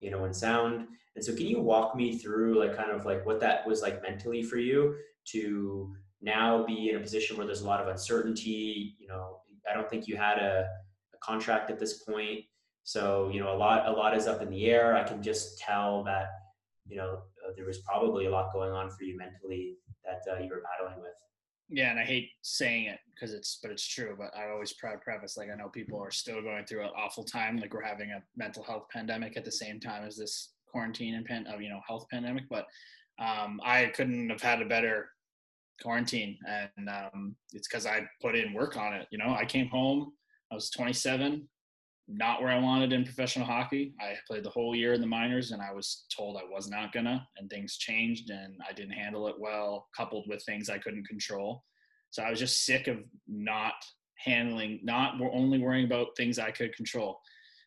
you know, in sound. And so can you walk me through like kind of like what that was like mentally for you to now be in a position where there's a lot of uncertainty, you know, I don't think you had a, a contract at this point. So, you know, a lot, a lot is up in the air. I can just tell that, you know, there was probably a lot going on for you mentally that uh, you were battling with yeah, and I hate saying it because it's, but it's true. But I always proud preface like I know people are still going through an awful time. Like we're having a mental health pandemic at the same time as this quarantine and pan, you know, health pandemic. But um, I couldn't have had a better quarantine, and um, it's because I put in work on it. You know, I came home. I was 27 not where I wanted in professional hockey. I played the whole year in the minors and I was told I was not gonna, and things changed and I didn't handle it well, coupled with things I couldn't control. So I was just sick of not handling, not only worrying about things I could control.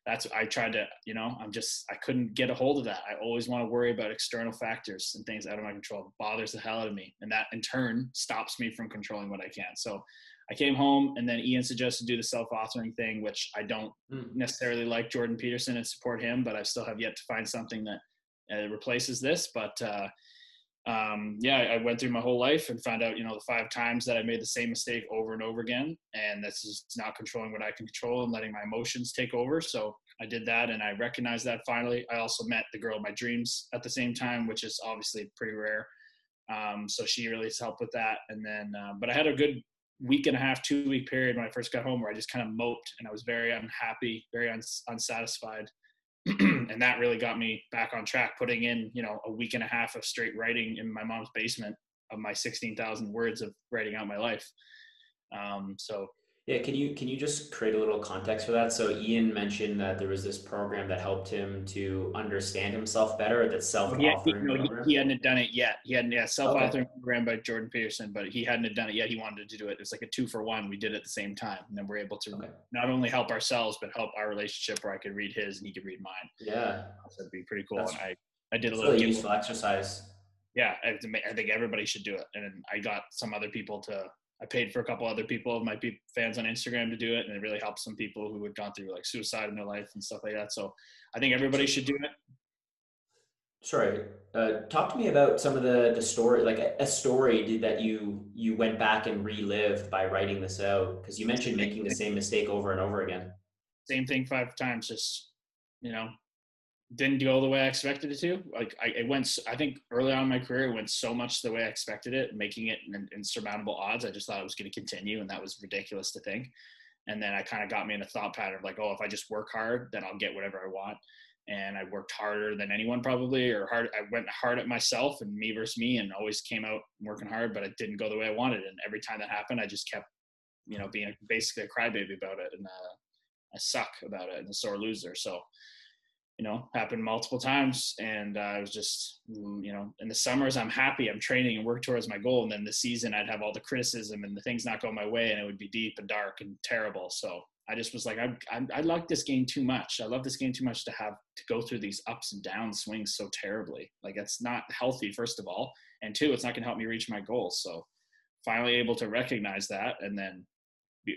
That's I tried to, you know, I'm just I couldn't get a hold of that. I always want to worry about external factors and things out of my control. It bothers the hell out of me, and that in turn stops me from controlling what I can. So I came home and then Ian suggested do the self-authoring thing, which I don't mm. necessarily like Jordan Peterson and support him, but I still have yet to find something that uh, replaces this. But uh, um, yeah, I went through my whole life and found out, you know, the five times that I made the same mistake over and over again, and this is not controlling what I can control and letting my emotions take over. So I did that, and I recognized that finally. I also met the girl of my dreams at the same time, which is obviously pretty rare. Um, so she really helped with that. And then, uh, but I had a good week and a half, two week period when I first got home where I just kind of moped and I was very unhappy, very uns- unsatisfied. and that really got me back on track, putting in, you know, a week and a half of straight writing in my mom's basement of my 16,000 words of writing out my life. Um, so yeah, can you can you just create a little context for that? So Ian mentioned that there was this program that helped him to understand himself better. That self-authoring he, no, he, he, hadn't done it yet. He hadn't yeah self-authoring okay. program by Jordan Peterson, but he hadn't done it yet. He wanted to do it. It's like a two for one. We did it at the same time, and then we're able to okay. not only help ourselves but help our relationship. Where I could read his and he could read mine. Yeah, so it'd be pretty cool. That's, and I I did a little really useful exercise. Yeah, I, I think everybody should do it, and I got some other people to I paid for a couple other people, my fans on Instagram, to do it, and it really helped some people who had gone through like suicide in their life and stuff like that. So I think everybody should do it. Sorry, uh, talk to me about some of the the story, like a, a story that you you went back and relived by writing this out, because you mentioned making the same mistake over and over again. Same thing five times, just you know, didn't go the way I expected it to. Like I, it went, I think early on in my career, it went so much the way I expected it, making it in insurmountable odds. I just thought it was going to continue, and that was ridiculous to think. And then I kind of got me in a thought pattern of like, oh, if I just work hard, then I'll get whatever I want. And I worked harder than anyone probably, or hard. I went hard at myself and me versus me, and always came out working hard, but it didn't go the way I wanted. And every time that happened, I just kept, you know, being basically a crybaby about it, and uh, I suck about it and a sore loser. So you know, happened multiple times. And uh, I was just, mm, you know, in the summers, I'm happy, I'm training and work towards my goal. And then the season, I'd have all the criticism and the things not go my way, and it would be deep and dark and terrible. So I just was like, I, I, I like this game too much. I love this game too much to have to go through these ups and down swings so terribly. Like, it's not healthy, first of all. And two, it's not going to help me reach my goals. So finally able to recognize that and then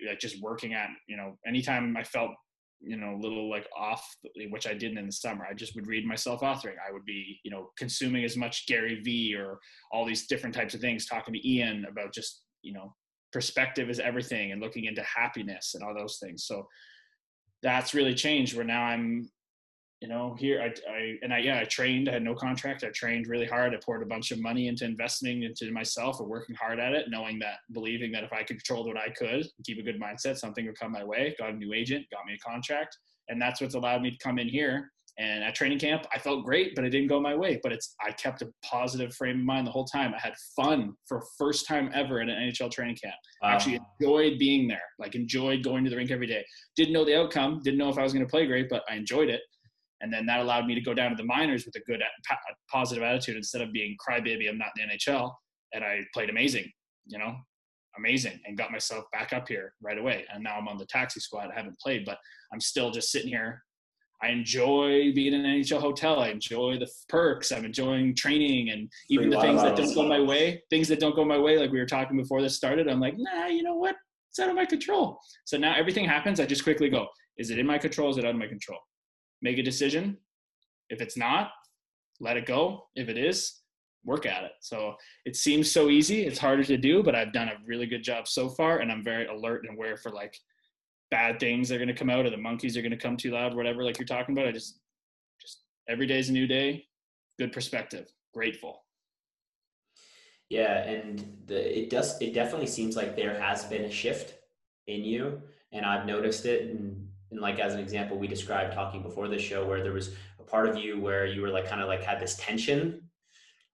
like just working at, you know, anytime I felt you know, a little like off, which I didn't in the summer. I just would read myself authoring. I would be, you know, consuming as much Gary Vee or all these different types of things, talking to Ian about just, you know, perspective is everything and looking into happiness and all those things. So that's really changed where now I'm you know, here I, I and I yeah, I trained. I had no contract. I trained really hard. I poured a bunch of money into investing into myself and working hard at it, knowing that, believing that if I controlled what I could, keep a good mindset, something would come my way. Got a new agent, got me a contract, and that's what's allowed me to come in here. And at training camp, I felt great, but it didn't go my way. But it's I kept a positive frame of mind the whole time. I had fun for first time ever in an NHL training camp. Wow. I actually enjoyed being there. Like enjoyed going to the rink every day. Didn't know the outcome. Didn't know if I was going to play great, but I enjoyed it and then that allowed me to go down to the minors with a good positive attitude instead of being crybaby i'm not in the nhl and i played amazing you know amazing and got myself back up here right away. And now i'm on the taxi squad. I haven't played but i'm still just sitting here. I enjoy being in an nhl hotel. I enjoy the perks. I'm enjoying training and even the things that don't go my way things that don't go my way like we were talking before this started i'm like nah you know what? It's out of my control. So now everything happens. I just quickly go is it in my control? Is it out of my control make a decision. If it's not, let it go. If it is, work at it. So it seems so easy. It's harder to do, but I've done a really good job so far, and I'm very alert and aware for like bad things that are going to come out, or the monkeys are going to come too loud, whatever. Like you're talking about, I just, just every day is a new day. Good perspective. Grateful. Yeah, and the, it does. It definitely seems like there has been a shift in you, and I've noticed it. And and like as an example we described talking before the show where there was a part of you where you were like kind of like had this tension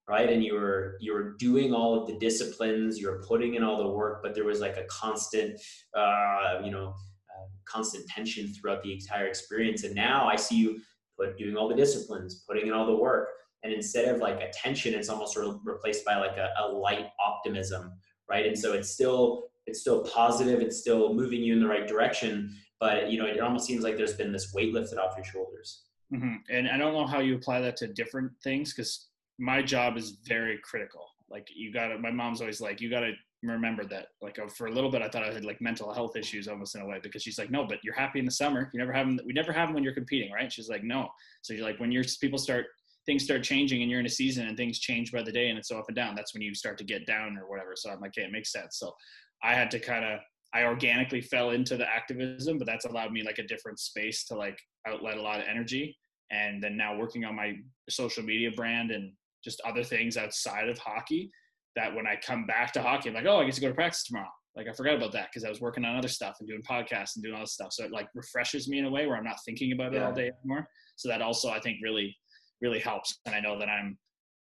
right? And you were you were doing all of the disciplines you were putting in all the work but there was like a constant uh, you know uh, constant tension throughout the entire experience. And now i see you put doing all the disciplines putting in all the work. And instead of like a tension it's almost re- replaced by like a, a light optimism right? And so it's still it's still positive it's still moving you in the right direction but you know it almost seems like there's been this weight lifted off your shoulders. Mm-hmm. and i don't know how you apply that to different things because my job is very critical. Like you gotta my mom's always like you gotta remember that like uh, for a little bit i thought i had like mental health issues almost in a way because she's like no but you're happy in the summer. You never have them we never have them when you're competing right? She's like no. So you're like when your people start things start changing and you're in a season and things change by the day and it's so up and down that's when you start to get down or whatever. So i'm like okay it makes sense. So i had to kind of I organically fell into the activism, but that's allowed me like a different space to like outlet a lot of energy. And then now working on my social media brand and just other things outside of hockey that when I come back to hockey, I'm like, oh, I get to go to practice tomorrow. Like I forgot about that because I was working on other stuff and doing podcasts and doing all this stuff. So it like refreshes me in a way where I'm not thinking about it all day anymore. So that also I think really, really helps. And I know that I'm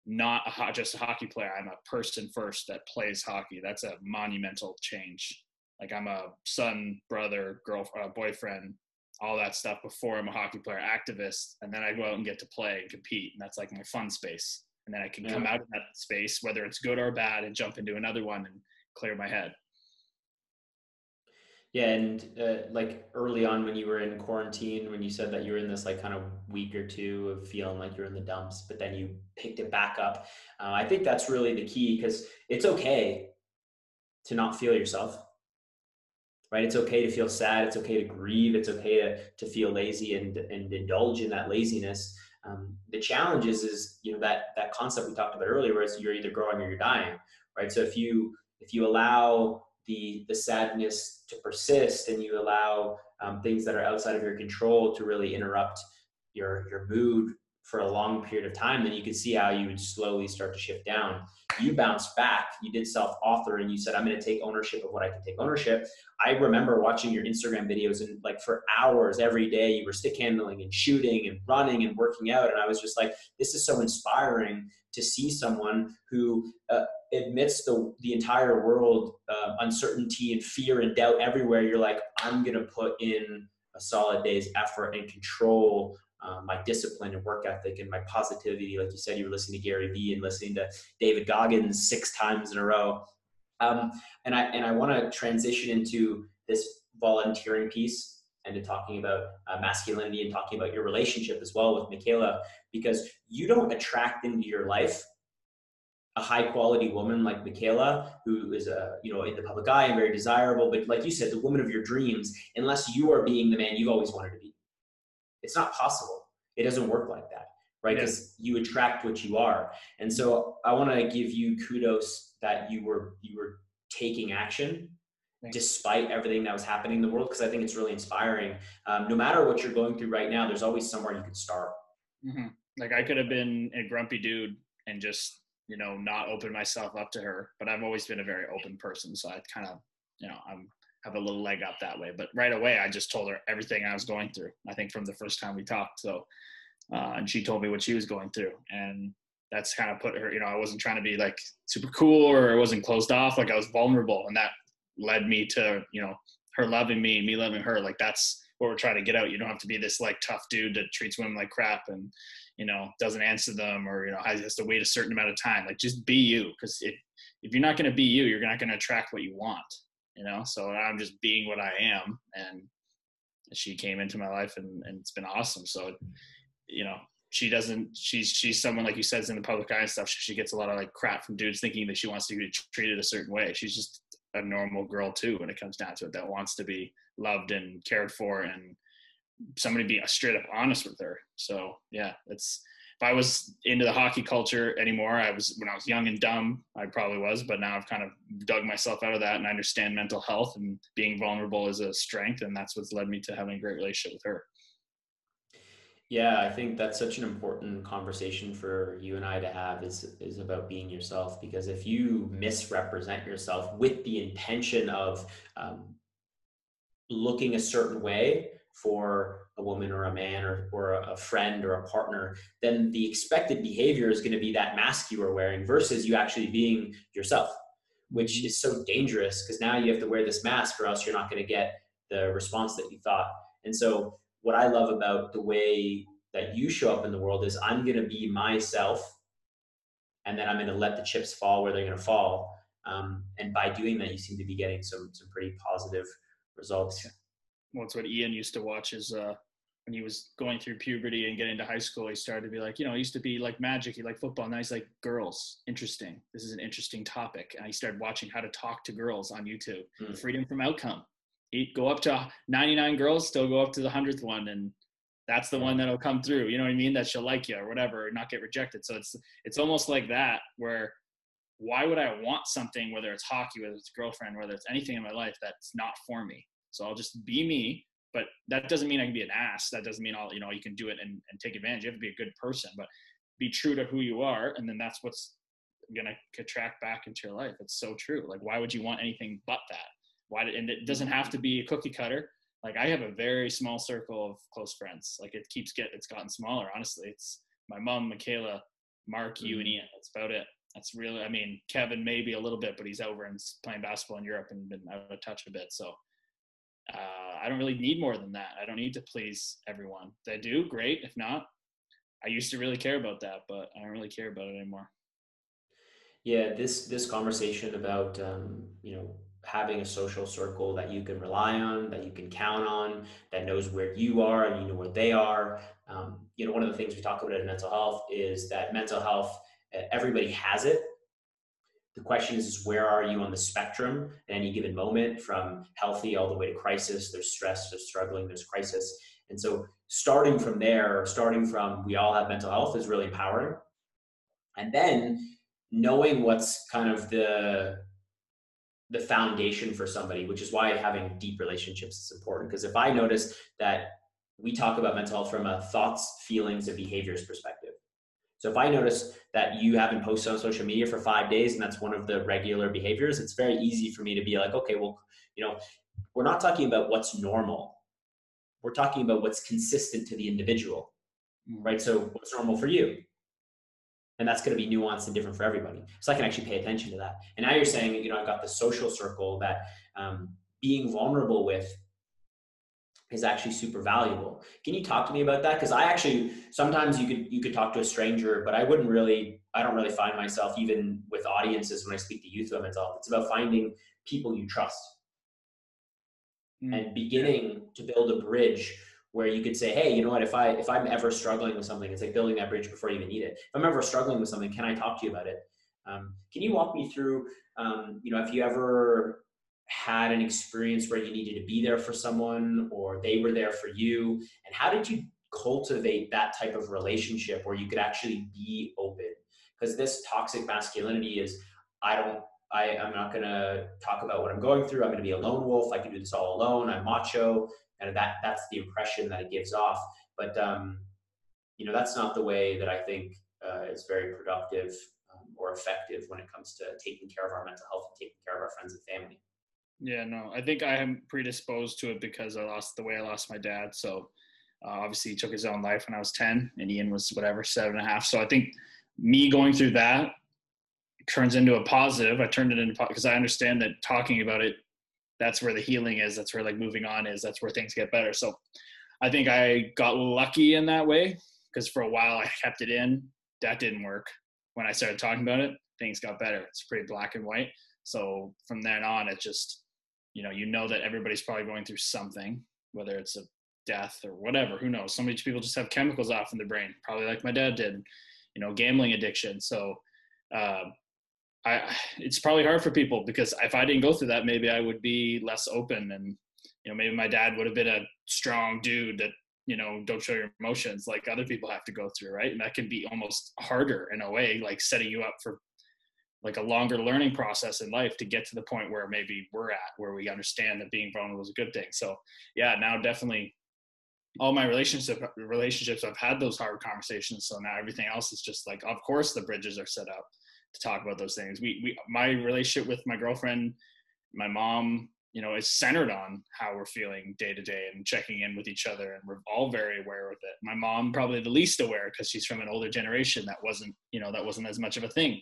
not a, just a hockey player. I'm a person first that plays hockey. That's a monumental change like I'm a son, brother, girlfriend, uh, boyfriend, all that stuff before I'm a hockey player, activist, and then I go out and get to play and compete, and that's like my fun space. And then I can yeah. come out of that space, whether it's good or bad, and jump into another one and clear my head. Yeah, and uh, like early on when you were in quarantine, when you said that you were in this like kind of week or two of feeling like you're in the dumps, but then you picked it back up. Uh, I think that's really the key because it's okay to not feel yourself right? It's okay to feel sad. It's okay to grieve. It's okay to, to feel lazy and, and indulge in that laziness. Um, the challenge is, is, you know, that, that concept we talked about earlier, where you're either growing or you're dying, right? So if you, if you allow the, the sadness to persist and you allow um, things that are outside of your control to really interrupt your your mood for a long period of time, then you could see how you would slowly start to shift down. You bounced back, you did self author, and you said, I'm going to take ownership of what I can take ownership. I remember watching your Instagram videos, and like for hours every day, you were stick handling and shooting and running and working out. And I was just like, this is so inspiring to see someone who uh, admits the, the entire world uh, uncertainty and fear and doubt everywhere. You're like, I'm going to put in a solid day's effort and control um, my discipline and work ethic and my positivity. Like you said, you were listening to Gary Vee and listening to David Goggins six times in a row. Um, and I and I want to transition into this volunteering piece and to talking about uh, masculinity and talking about your relationship as well with Michaela, because you don't attract into your life a high quality woman like Michaela, who is a you know in the public eye and very desirable, but like you said, the woman of your dreams, unless you are being the man you've always wanted to be. It's not possible. It doesn't work like that, right? Because yeah. you attract what you are. And so I want to give you kudos that you were you were taking action Thanks. despite everything that was happening in the world because I think it's really inspiring. Um, no matter what you're going through right now, there's always somewhere you can start. Mm-hmm. Like I could have been a grumpy dude and just you know not open myself up to her, but I've always been a very open person, so I kind of you know I'm have a little leg up that way. But right away, I just told her everything I was going through. I think from the first time we talked. So, uh, and she told me what she was going through, and that's kind of put her. You know, I wasn't trying to be like super cool or I wasn't closed off. Like I was vulnerable, and that led me to you know her loving me, me loving her. Like that's what we're trying to get out. You don't have to be this like tough dude that treats women like crap and you know doesn't answer them or you know has to wait a certain amount of time. Like just be you, because if if you're not going to be you, you're not going to attract what you want you know so i'm just being what i am and she came into my life and, and it's been awesome. So you know she doesn't she's she's someone like you said in the public eye and stuff. She gets a lot of like crap from dudes thinking that she wants to be treated a certain way. She's just a normal girl too when it comes down to it that wants to be loved and cared for and somebody be straight up honest with her. So yeah it's if I was into the hockey culture anymore, I was when I was young and dumb, I probably was, but now I've kind of dug myself out of that and I understand mental health and being vulnerable is a strength, and that's what's led me to having a great relationship with her. Yeah, I think that's such an important conversation for you and I to have is is about being yourself because if you misrepresent yourself with the intention of um, looking a certain way, for a woman or a man or, or a friend or a partner, then the expected behavior is going to be that mask you are wearing versus you actually being yourself, which is so dangerous because now you have to wear this mask or else you're not going to get the response that you thought. And so, what I love about the way that you show up in the world is I'm going to be myself and then I'm going to let the chips fall where they're going to fall. Um, and by doing that, you seem to be getting some, some pretty positive results well, it's what Ian used to watch is uh, when he was going through puberty and getting to high school, he started to be like, you know, he used to be like magic, he liked football. Now he's like, girls, interesting. This is an interesting topic. And he started watching how to talk to girls on YouTube. Mm. Freedom from outcome. He'd go up to 99 girls, still go up to the 100th one. And that's the one that'll come through. You know what I mean? That she'll like you or whatever, or not get rejected. So it's, it's almost like that where why would I want something, whether it's hockey, whether it's girlfriend, whether it's anything in my life that's not for me? So I'll just be me, but that doesn't mean I can be an ass. That doesn't mean all you know you can do it and, and take advantage. You have to be a good person, but be true to who you are, and then that's what's gonna attract back into your life. It's so true. Like, why would you want anything but that? Why? And it doesn't have to be a cookie cutter. Like, I have a very small circle of close friends. Like, it keeps get it's gotten smaller. Honestly, it's my mom, Michaela, Mark, you, and mm-hmm. Ian. That's about it. That's really. I mean, Kevin maybe a little bit, but he's over and playing basketball in Europe and been out of touch a bit. So uh, I don't really need more than that. I don't need to please everyone. If I do, great. If not, I used to really care about that, but I don't really care about it anymore. Yeah, this this conversation about um, you know having a social circle that you can rely on, that you can count on, that knows where you are and you know where they are. Um, you know, one of the things we talk about in mental health is that mental health, everybody has it, the question is, is where are you on the spectrum at any given moment from healthy all the way to crisis? There's stress there's struggling there's crisis. And so starting from there starting from we all have mental health is really empowering. And then knowing what's kind of the the foundation for somebody which is why having deep relationships is important. Because if i notice that we talk about mental health from a thoughts, feelings, and behaviors perspective. So if I notice that you haven't posted on social media for five days and that's one of the regular behaviors, it's very easy for me to be like, okay, well, you know, we're not talking about what's normal. We're talking about what's consistent to the individual, mm. right? So what's normal for you? And that's going to be nuanced and different for everybody. So I can actually pay attention to that. And now you're saying, you know, I've got the social circle that um, being vulnerable with is actually super valuable. Can you talk to me about that? Because I actually sometimes you could you could talk to a stranger, but I wouldn't really I don't really find myself even with audiences when I speak to youth mental health. It's about finding people you trust mm. and beginning to build a bridge where you could say, hey, you know what, if I if I'm ever struggling with something, it's like building that bridge before you even need it. If I'm ever struggling with something, can I talk to you about it? Um, can you walk me through, um, you know, if you ever had an experience where you needed to be there for someone or they were there for you? And how did you cultivate that type of relationship where you could actually be open? Because this toxic masculinity is i don't I, i'm not going to talk about what i'm going through. I'm going to be a lone wolf. I can do this all alone. I'm macho. And that that's the impression that it gives off. But um, you know that's not the way that i think uh, is very productive um, or effective when it comes to taking care of our mental health and taking care of our friends and family yeah, no, I think I am predisposed to it because I lost the way I lost my dad. So uh, obviously he took his own life when I was 10 and Ian was whatever, seven and a half. So I think me going through that turns into a positive. I turned it into because I understand that talking about it, that's where the healing is. That's where like moving on is. That's where things get better. So I think I got lucky in that way because for a while I kept it in. That didn't work. When I started talking about it, things got better. It's pretty black and white. So from then on, it just you know you know that everybody's probably going through something whether it's a death or whatever who knows so many people just have chemicals off in their brain probably like my dad did you know gambling addiction so uh, I, it's probably hard for people because if I didn't go through that, maybe I would be less open, and you know, maybe my dad would have been a strong dude that you know don't show your emotions like other people have to go through, right? And that can be almost harder in a way, like setting you up for like a longer learning process in life to get to the point where maybe we're at where we understand that being vulnerable is a good thing. So yeah now definitely all my relationship relationships i've had those hard conversations. So now everything else is just like of course the bridges are set up to talk about those things. We, we my relationship with my girlfriend my mom you know is centered on how we're feeling day to day and checking in with each other and we're all very aware of it. My mom probably the least aware because she's from an older generation that wasn't you know that wasn't as much of a thing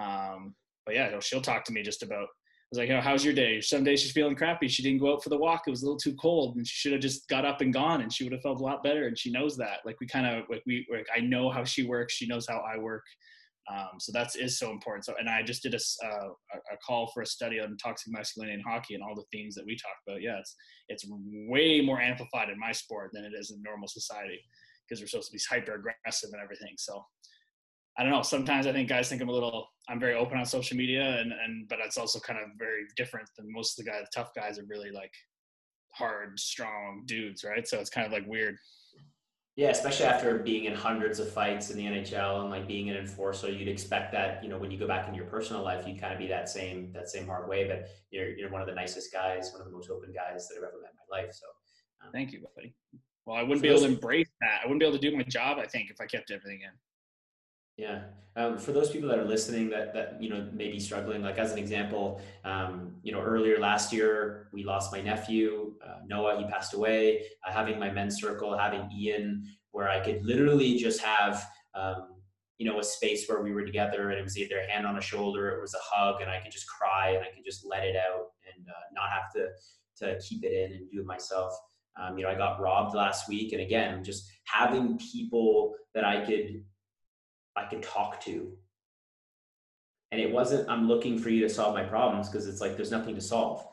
um, but yeah, she'll talk to me just about. I was like, oh, how's your day? Some days she's feeling crappy. She didn't go out for the walk. It was a little too cold, and she should have just got up and gone, and she would have felt a lot better. And she knows that. Like we kind of like we like I know how she works. She knows how I work. Um, so that is so important. So, and I just did a, uh, a call for a study on toxic masculinity in hockey and all the themes that we talked about. Yeah, it's it's way more amplified in my sport than it is in normal society because we're supposed to be hyper aggressive and everything. So I don't know. Sometimes I think guys think I'm a little, I'm very open on social media and, and, but it's also kind of very different than most of the guys. The tough guys are really like hard, strong dudes, right? So it's kind of like weird. Yeah, especially after being in hundreds of fights in the NHL and like being an enforcer, you'd expect that you know when you go back into your personal life, you'd kind of be that same that same hard way. But you're you're one of the nicest guys, one of the most open guys that I've ever met in my life. So, um, thank you, buddy. Well, I wouldn't be able to embrace that. I wouldn't be able to do my job. I think if I kept everything in. Yeah. Um, for those people that are listening that, that, you know, may be struggling, like as an example, um, you know, earlier last year, we lost my nephew, uh, Noah, he passed away, uh, having my men's circle, having Ian, where I could literally just have, um, you know, a space where we were together and it was either a hand on a shoulder, it was a hug and I could just cry and I could just let it out and uh, not have to, to keep it in and do it myself. Um, you know, I got robbed last week. And again, just having people that I could I can talk to. And it wasn't, I'm looking for you to solve my problems because it's like, there's nothing to solve.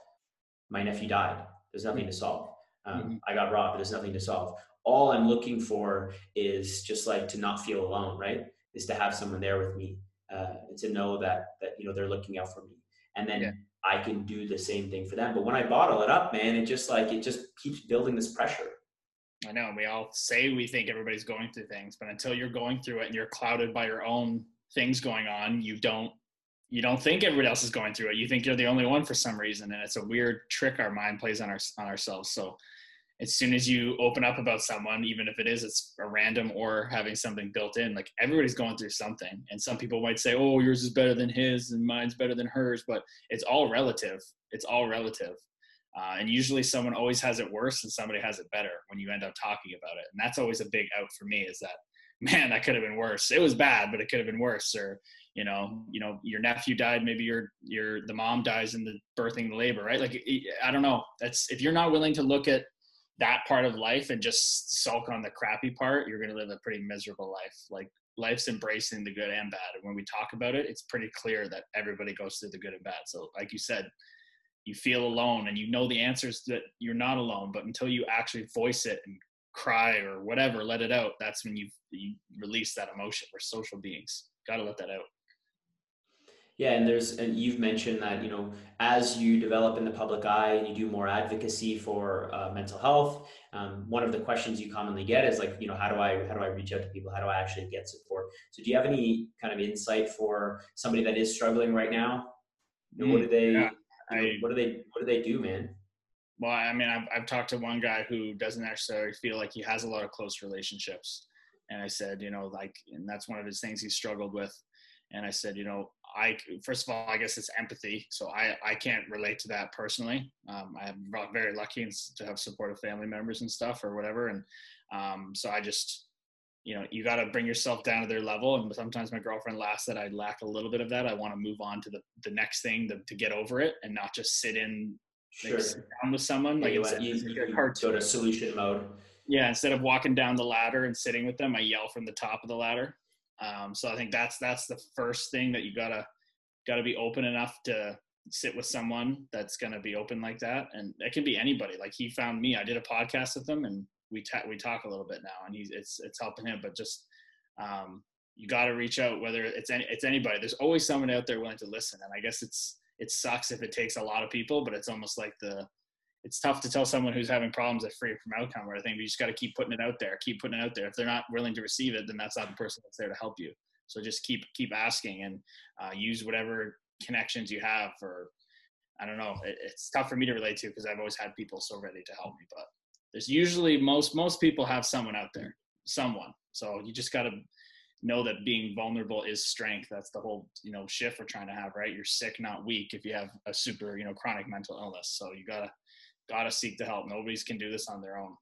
My nephew died. There's nothing to solve. Um, mm-hmm. I got robbed. There's nothing to solve. All I'm looking for is just like to not feel alone, right? Is to have someone there with me, uh, to know that that you know they're looking out for me, and then yeah. I can do the same thing for them. But when I bottle it up, man, it just like it just keeps building this pressure. I know we all say we think everybody's going through things, but until you're going through it and you're clouded by your own things going on, you don't you don't think everybody else is going through it. You think you're the only one for some reason, and it's a weird trick our mind plays on our on ourselves. So as soon as you open up about someone, even if it is it's a random or having something built in, like everybody's going through something. And some people might say, "Oh, yours is better than his, and mine's better than hers," but it's all relative. It's all relative. Uh, and usually, someone always has it worse, and somebody has it better when you end up talking about it. And that's always a big out for me. Is that man, that could have been worse. It was bad, but it could have been worse. Or you know, you know, your nephew died. Maybe your your the mom dies in the birthing labor, right? Like I don't know. That's if you're not willing to look at that part of life and just sulk on the crappy part, you're going to live a pretty miserable life. Like life's embracing the good and bad. And when we talk about it, it's pretty clear that everybody goes through the good and bad. So, like you said, you feel alone and you know the answers that you're not alone, but until you actually voice it and cry or whatever, let it out, that's when you you release that emotion. We're social beings. Got to let that out. Yeah, and there's and you've mentioned that you know as you develop in the public eye and you do more advocacy for uh, mental health, um, one of the questions you commonly get is like you know how do I how do I reach out to people? How do I actually get support? So do you have any kind of insight for somebody that is struggling right now? Know, what do they yeah, I- what do they what do they do, man? Well, I mean, I've, I've talked to one guy who doesn't necessarily feel like he has a lot of close relationships. And I said, you know, like, and that's one of his things he struggled with. And I said, you know, I, first of all, I guess it's empathy. So I, I can't relate to that personally. Um, I'm very lucky to have supportive family members and stuff or whatever. And um, so I just, you know, you got to bring yourself down to their level. And sometimes my girlfriend laughs that I lack a little bit of that. I want to move on to the, the next thing to, to get over it and not just sit in like sit down with someone Yeah, like you, it's, you, it's you like go to solution mode. yeah instead of walking down the ladder and sitting with them i yell from the top of the ladder um, so i think that's that's the first thing that you gotta gotta be open enough to sit with someone that's gonna be open like that and it can be anybody like he found me i did a podcast with him and we ta- we talk a little bit now and he's it's it's helping him but just um, you got to reach out whether it's any it's anybody there's always someone out there willing to listen and i guess it's it sucks if it takes a lot of people but it's almost like the it's tough to tell someone who's having problems that free from outcome or I think you just got to keep putting it out there, keep putting it out there. If they're not willing to receive it, then that's not the person that's there to help you. So just keep keep asking and uh, use whatever connections you have. For I don't know, it, it's tough for me to relate to because I've always had people so ready to help me, but there's usually most most people have someone out there, someone. So you just got to know that being vulnerable is strength. That's the whole you know shift we're trying to have, right? You're sick, not weak. If you have a super you know chronic mental illness, so you gotta gotta seek the help. Nobody's can do this on their own.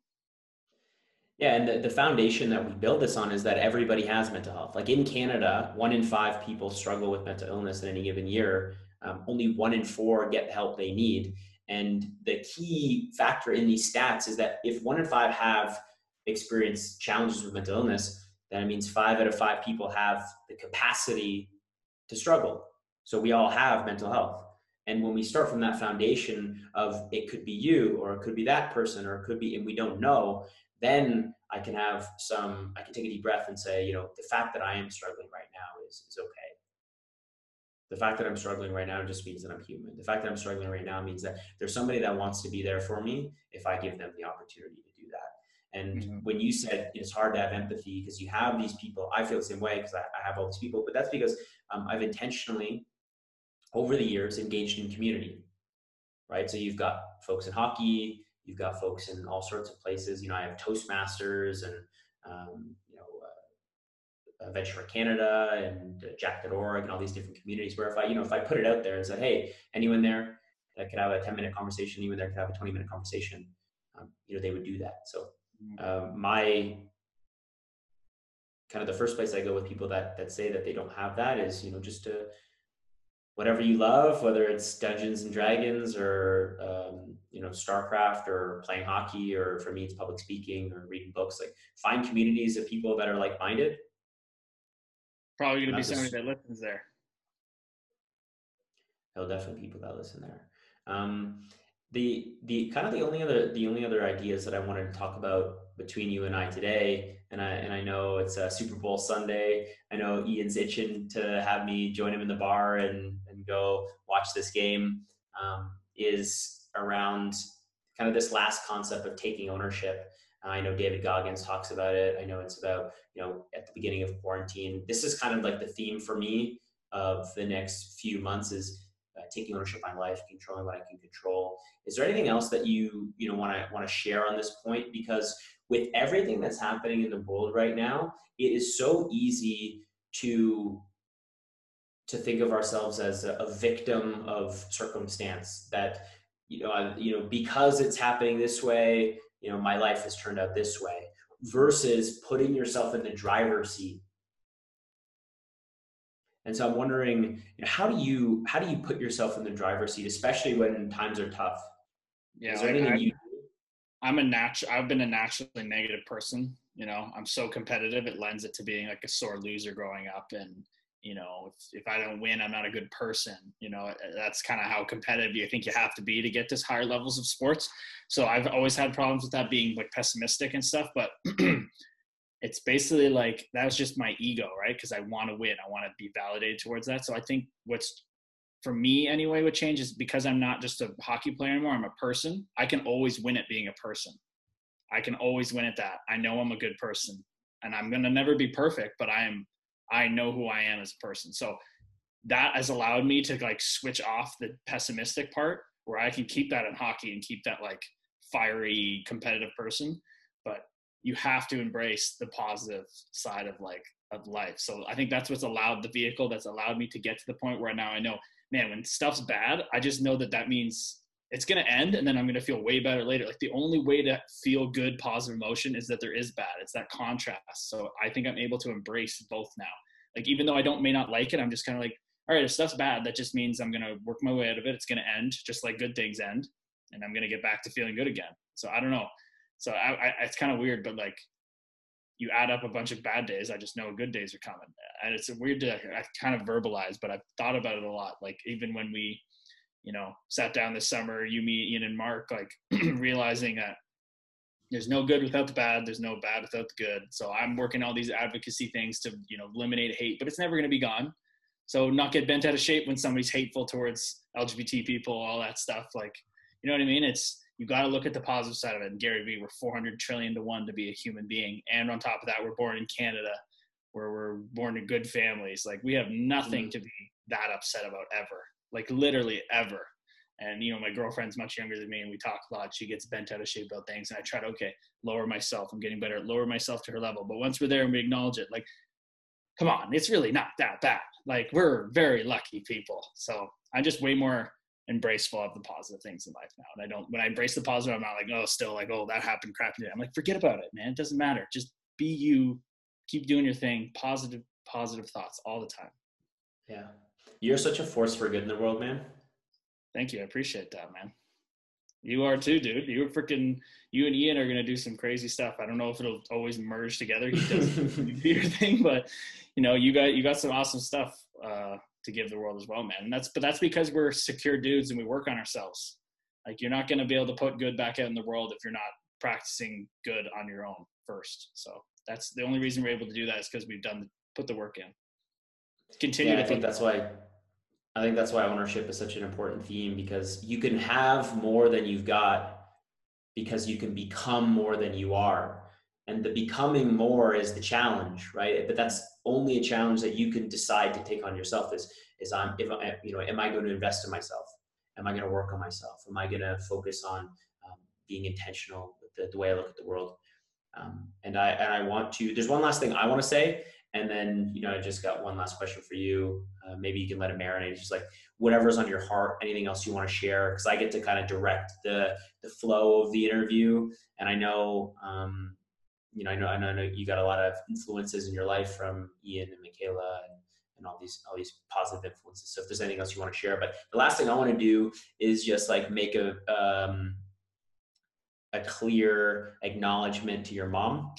Yeah, and the, the foundation that we build this on is that everybody has mental health. Like in Canada, one in five people struggle with mental illness in any given year. Um, only one in four get the help they need. And the key factor in these stats is that if one in five have experienced challenges with mental illness, then it means five out of five people have the capacity to struggle. So we all have mental health. And when we start from that foundation of it could be you, or it could be that person, or it could be, and we don't know, then I can have some, I can take a deep breath and say, you know, the fact that I am struggling right now is, is okay. The fact that I'm struggling right now just means that I'm human. The fact that I'm struggling right now means that there's somebody that wants to be there for me if I give them the opportunity to do that. And Mhm. when you said it's hard to have empathy because you have these people, I feel the same way because I, I have all these people, but that's because um, I've intentionally, over the years, engaged in community, right? So you've got folks in hockey, you've got folks in all sorts of places. You know, I have Toastmasters and, um, uh, Venture for Canada and uh, Jack.org and all these different communities where if I, you know, if I put it out there and said, hey, anyone there that could have a 10 minute conversation, anyone there could have a 20 minute conversation, um, you know, they would do that. So um, my kind of the first place I go with people that that say that they don't have that is you know just to whatever you love, whether it's Dungeons and Dragons or um, you know StarCraft or playing hockey or for me it's public speaking or reading books. Like find communities of people that are like minded. Probably gonna be Not somebody that listens there. There'll definitely people that listen there. Um, the the kind of the only other the only other ideas that I wanted to talk about between you and I today, and I and I know it's a Super Bowl Sunday. I know Ian's itching to have me join him in the bar and and go watch this game. Um, is around kind of this last concept of taking ownership. I know David Goggins talks about it. I know it's about you know at the beginning of quarantine. This is kind of like the theme for me of the next few months is uh, taking ownership of my life, controlling what I can control. Is there anything else that you you know want to want to share on this point? Because with everything that's happening in the world right now, it is so easy to to think of ourselves as a, a victim of circumstance that you know I, you know because it's happening this way you know my life has turned out this way versus putting yourself in the driver's seat. And so i'm wondering you know, how do you how do you put yourself in the driver's seat especially when times are tough? Yeah is there like anything I, you i'm a natural i've been a naturally negative person you know? I'm so competitive it lends it to being like a sore loser growing up and you know if, if i don't win i'm not a good person you know uh, that's kind of how competitive you think you have to be to get to higher levels of sports. So i've always had problems with that being like pessimistic and stuff but it's basically like that was just my ego right? Because i want to win. I want to be validated towards that. So i think what's for me anyway would change is because i'm not just a hockey player anymore i'm a person i can always win at being a person. I can always win at that. I know i'm a good person and i'm going to never be perfect but i am I know who I am as a person. So that has allowed me to like switch off the pessimistic part where I can keep that in hockey and keep that like fiery competitive person. But you have to embrace the positive side of like of life. So I think that's what's allowed the vehicle that's allowed me to get to the point where now I know, man, when stuff's bad, I just know that that means it's going to end and then I'm going to feel way better later. Like the only way to feel good, positive emotion is that there is bad. It's that contrast. So I think I'm able to embrace both now. Like even though I don't may not like it, I'm just kind of like, all right, if stuff's bad, that just means I'm going to work my way out of it. It's going to end just like good things end and I'm going to get back to feeling good again. So I don't know. So I, I it's kind of weird, but like you add up a bunch of bad days, I just know good days are coming. And it's weird to I kind of verbalize, but I've thought about it a lot. Like even when we you know, sat down this summer, you, me, Ian, and Mark, like realizing that there's no good without the bad, there's no bad without the good. So I'm working all these advocacy things to, you know, eliminate hate, but it's never going to be gone. So not get bent out of shape when somebody's hateful towards LGBT people, all that stuff. Like, you know what I mean? It's you got to look at the positive side of it. And Gary Vee, we're 400 trillion to one to be a human being, and on top of that, we're born in Canada, where we're born in good families. Like we have nothing mm-hmm. to be that upset about ever like literally ever. And you know, my girlfriend's much younger than me, and we talk a lot. She gets bent out of shape about things, and I try to okay, lower myself. I'm getting better, at lower myself to her level. But once we're there and we acknowledge it, like, come on, it's really not that bad. Like we're very lucky people. So I'm just way more embraceful of the positive things in life now. And I don't when I embrace the positive, I'm not like, oh, still like, oh, that happened, crap. Today. I'm like, forget about it, man. It doesn't matter. Just be you. Keep doing your thing. Positive, positive thoughts all the time. Yeah. You're such a force for good in the world, man. Thank you. I appreciate that, man. You are too, dude. You are freaking. You and Ian are gonna do some crazy stuff. I don't know if it'll always merge together. He does your thing, but you know, you got you got some awesome stuff uh, to give the world as well, man. And that's but that's because we're secure dudes and we work on ourselves. Like you're not gonna be able to put good back out in the world if you're not practicing good on your own first. So that's the only reason we're able to do that is because we've done put the work in. Continue yeah, to I think that's why I think that's why ownership is such an important theme because you can have more than you've got because you can become more than you are. And the becoming more is the challenge, right? But that's only a challenge that you can decide to take on yourself is, is I'm, if I, you know, am I going to invest in myself? Am I going to work on myself? Am I going to focus on um, being intentional with the, the, way I look at the world? Um, and I, and I want to, there's one last thing I want to say, and then, you know, I just got one last question for you. Uh, maybe you can let it marinate. just like whatever's on your heart, anything else you want to share, because I get to kind of direct the the flow of the interview. And I know, um, you know, I know, I know, I know you got a lot of influences in your life from Ian and Michaela and, and all these all these positive influences. So if there's anything else you want to share, but the last thing I want to do is just like make a um, a clear acknowledgement to your mom,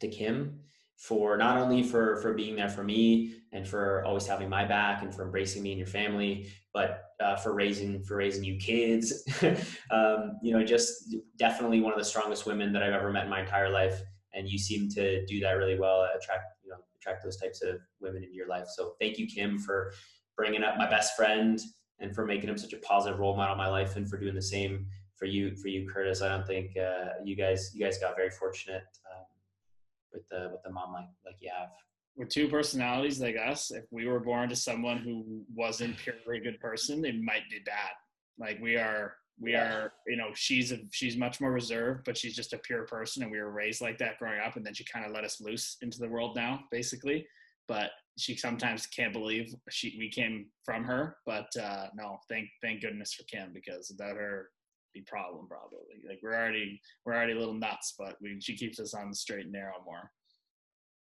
to Kim for not only for for being there for me and for always having my back and for embracing me and your family but uh, for raising for raising you kids. Um, you know just definitely one of the strongest women that i've ever met in my entire life and you seem to do that really well attract you know attract those types of women into your life. So thank you kim for bringing up my best friend and for making him such a positive role model in my life and for doing the same for you for you curtis. I don't think uh, you guys you guys got very fortunate with the with the mom like like you have. with two personalities like us, if we were born to someone who wasn't purely a good person, it might be bad. Like we are, we yeah. are, you know, she's a, she's much more reserved, but she's just a pure person, and we were raised like that growing up, and then she kind of let us loose into the world now, basically. But she sometimes can't believe she we came from her. But uh, no, thank thank goodness for Kim because without her, be problem probably. Like we're already we're already little nuts, but we she keeps us on the straight and narrow more.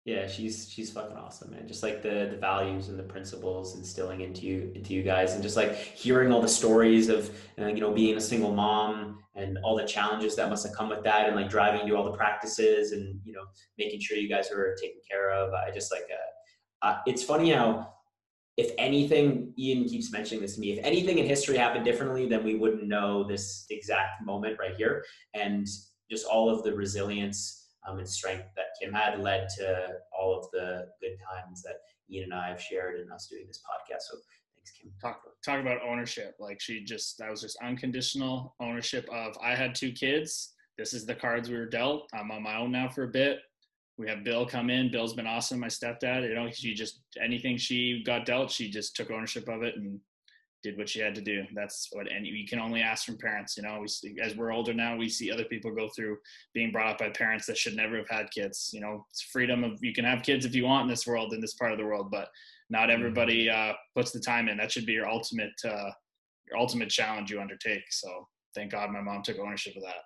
Yeah, she's she's fucking awesome, man. Just like the the values and the principles instilling into you into you guys, and just like hearing all the stories of uh, you know being a single mom and all the challenges that must have come with that, and like driving to all the practices and you know making sure you guys are taken care of. I just like uh, uh, it's funny how if anything, Ian keeps mentioning this to me. If anything in history happened differently, then we wouldn't know this exact moment right here, and just all of the resilience um, and strength that Kim had led to all of the good times that Ian and I have shared in us doing this podcast. So thanks, Kim. Talk, talk about ownership. Like she just, that was just unconditional ownership of, I had two kids. This is the cards we were dealt. I'm on my own now for a bit. We have Bill come in. Bill's been awesome. My stepdad, you know, she just, anything she got dealt, she just took ownership of it and did what she had to do. That's what, and you can only ask from parents. You know, we see, as we're older now, we see other people go through being brought up by parents that should never have had kids. You know, it's freedom of you can have kids if you want in this world, in this part of the world, but not mm-hmm. everybody uh, puts the time in. That should be your ultimate, uh, your ultimate challenge you undertake. So thank God my mom took ownership of that.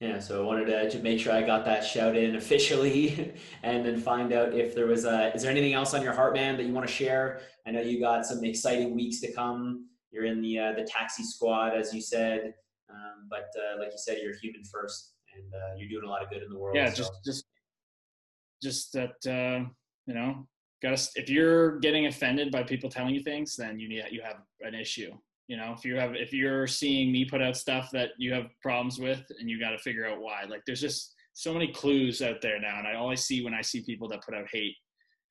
Yeah, so I wanted to make sure I got that shout in officially, and then find out if there was a. Is there anything else on your heart, man, that you want to share? I know you got some exciting weeks to come. You're in the uh, the taxi squad, as you said, um, but uh, like you said, you're human first, and uh, you're doing a lot of good in the world. Yeah, so. just just just that uh, you know, got to. If you're getting offended by people telling you things, then you need you have an issue you know if you have if you're seeing me put out stuff that you have problems with and you got to figure out why. Like there's just so many clues out there now and i always see when i see people that put out hate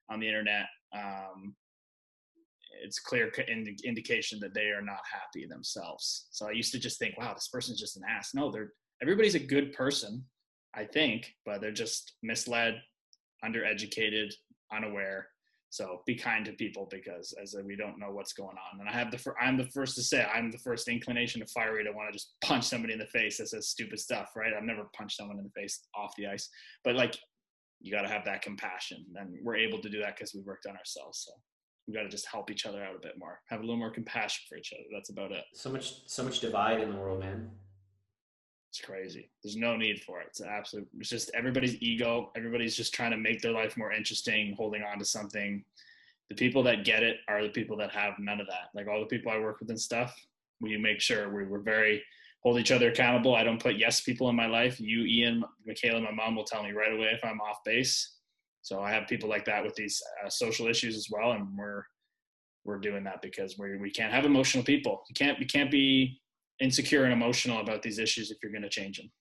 on the internet um, it's clear ind- indication that they are not happy themselves. So i used to just think wow this person's just an ass. No they're everybody's a good person i think but they're just misled undereducated unaware so be kind to people because as we don't know what's going on. And I have the I'm the first to say I'm the first inclination of fiery to want to just punch somebody in the face that says stupid stuff, right? I've never punched someone in the face off the ice, but like you got to have that compassion, and we're able to do that because we worked on ourselves. So we got to just help each other out a bit more, have a little more compassion for each other. That's about it. So much, so much divide in the world, man. It's crazy. There's no need for it. It's absolute. It's just everybody's ego. Everybody's just trying to make their life more interesting, holding on to something. The people that get it are the people that have none of that. Like all the people I work with and stuff, we make sure we were very hold each other accountable. I don't put yes people in my life. You, Ian, Michaela, my mom will tell me right away if I'm off base. So I have people like that with these uh, social issues as well, and we're we're doing that because we we can't have emotional people. You can't you can't be insecure and emotional about these issues if you're going to change them.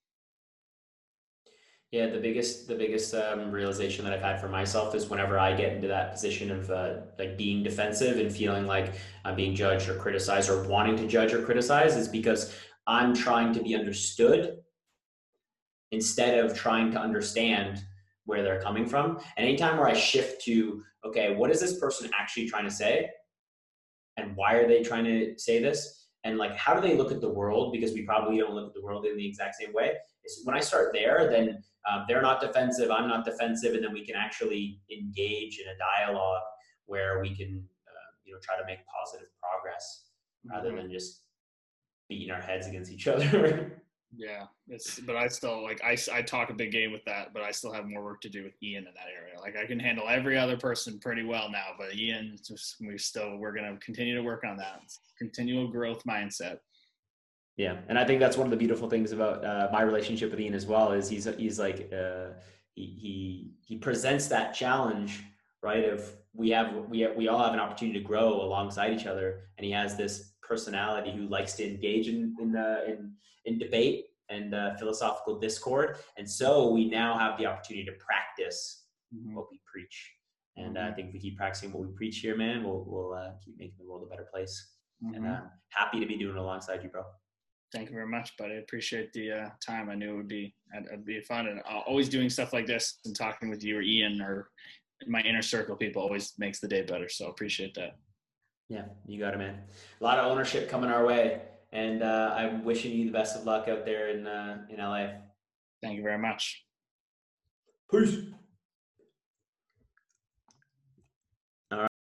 Yeah the biggest the biggest um, realization that i've had for myself is whenever i get into that position of uh, like being defensive and feeling like i'm being judged or criticized or wanting to judge or criticize is because i'm trying to be understood instead of trying to understand where they're coming from. And anytime where i shift to okay what is this person actually trying to say? And why are they trying to say this and like how do they look at the world? Because we probably don't look at the world in the exact same way. Is when i start there then um, they're not defensive i'm not defensive and then we can actually engage in a dialogue where we can uh, you know try to make positive progress mm-hmm. rather than just beating our heads against each other Yeah, it's but I still like I, I talk a big game with that, but I still have more work to do with Ian in that area. Like I can handle every other person pretty well now, but Ian, just we still we're gonna continue to work on that. Continual growth mindset. Yeah, and I think that's one of the beautiful things about uh, my relationship with Ian as well is he's he's like uh, he he he presents that challenge right of we have we we all have an opportunity to grow alongside each other, and he has this personality who likes to engage in in uh, in, in debate and uh, philosophical discord, and so we now have the opportunity to practice mm-hmm. what we preach. And uh, mm-hmm. I think if we keep practicing what we preach here, man, we'll we'll uh, keep making the world a better place. Mm-hmm. And uh, happy to be doing it alongside you, bro. Thank you very much, buddy. I appreciate the uh, time. I knew it would be it'd, be fun, and uh, always doing stuff like this and talking with you or Ian or my inner circle people always makes the day better. So appreciate that. Yeah, you got it, man. A lot of ownership coming our way, and uh, I'm wishing you the best of luck out there in uh, in LA. Thank you very much. Peace.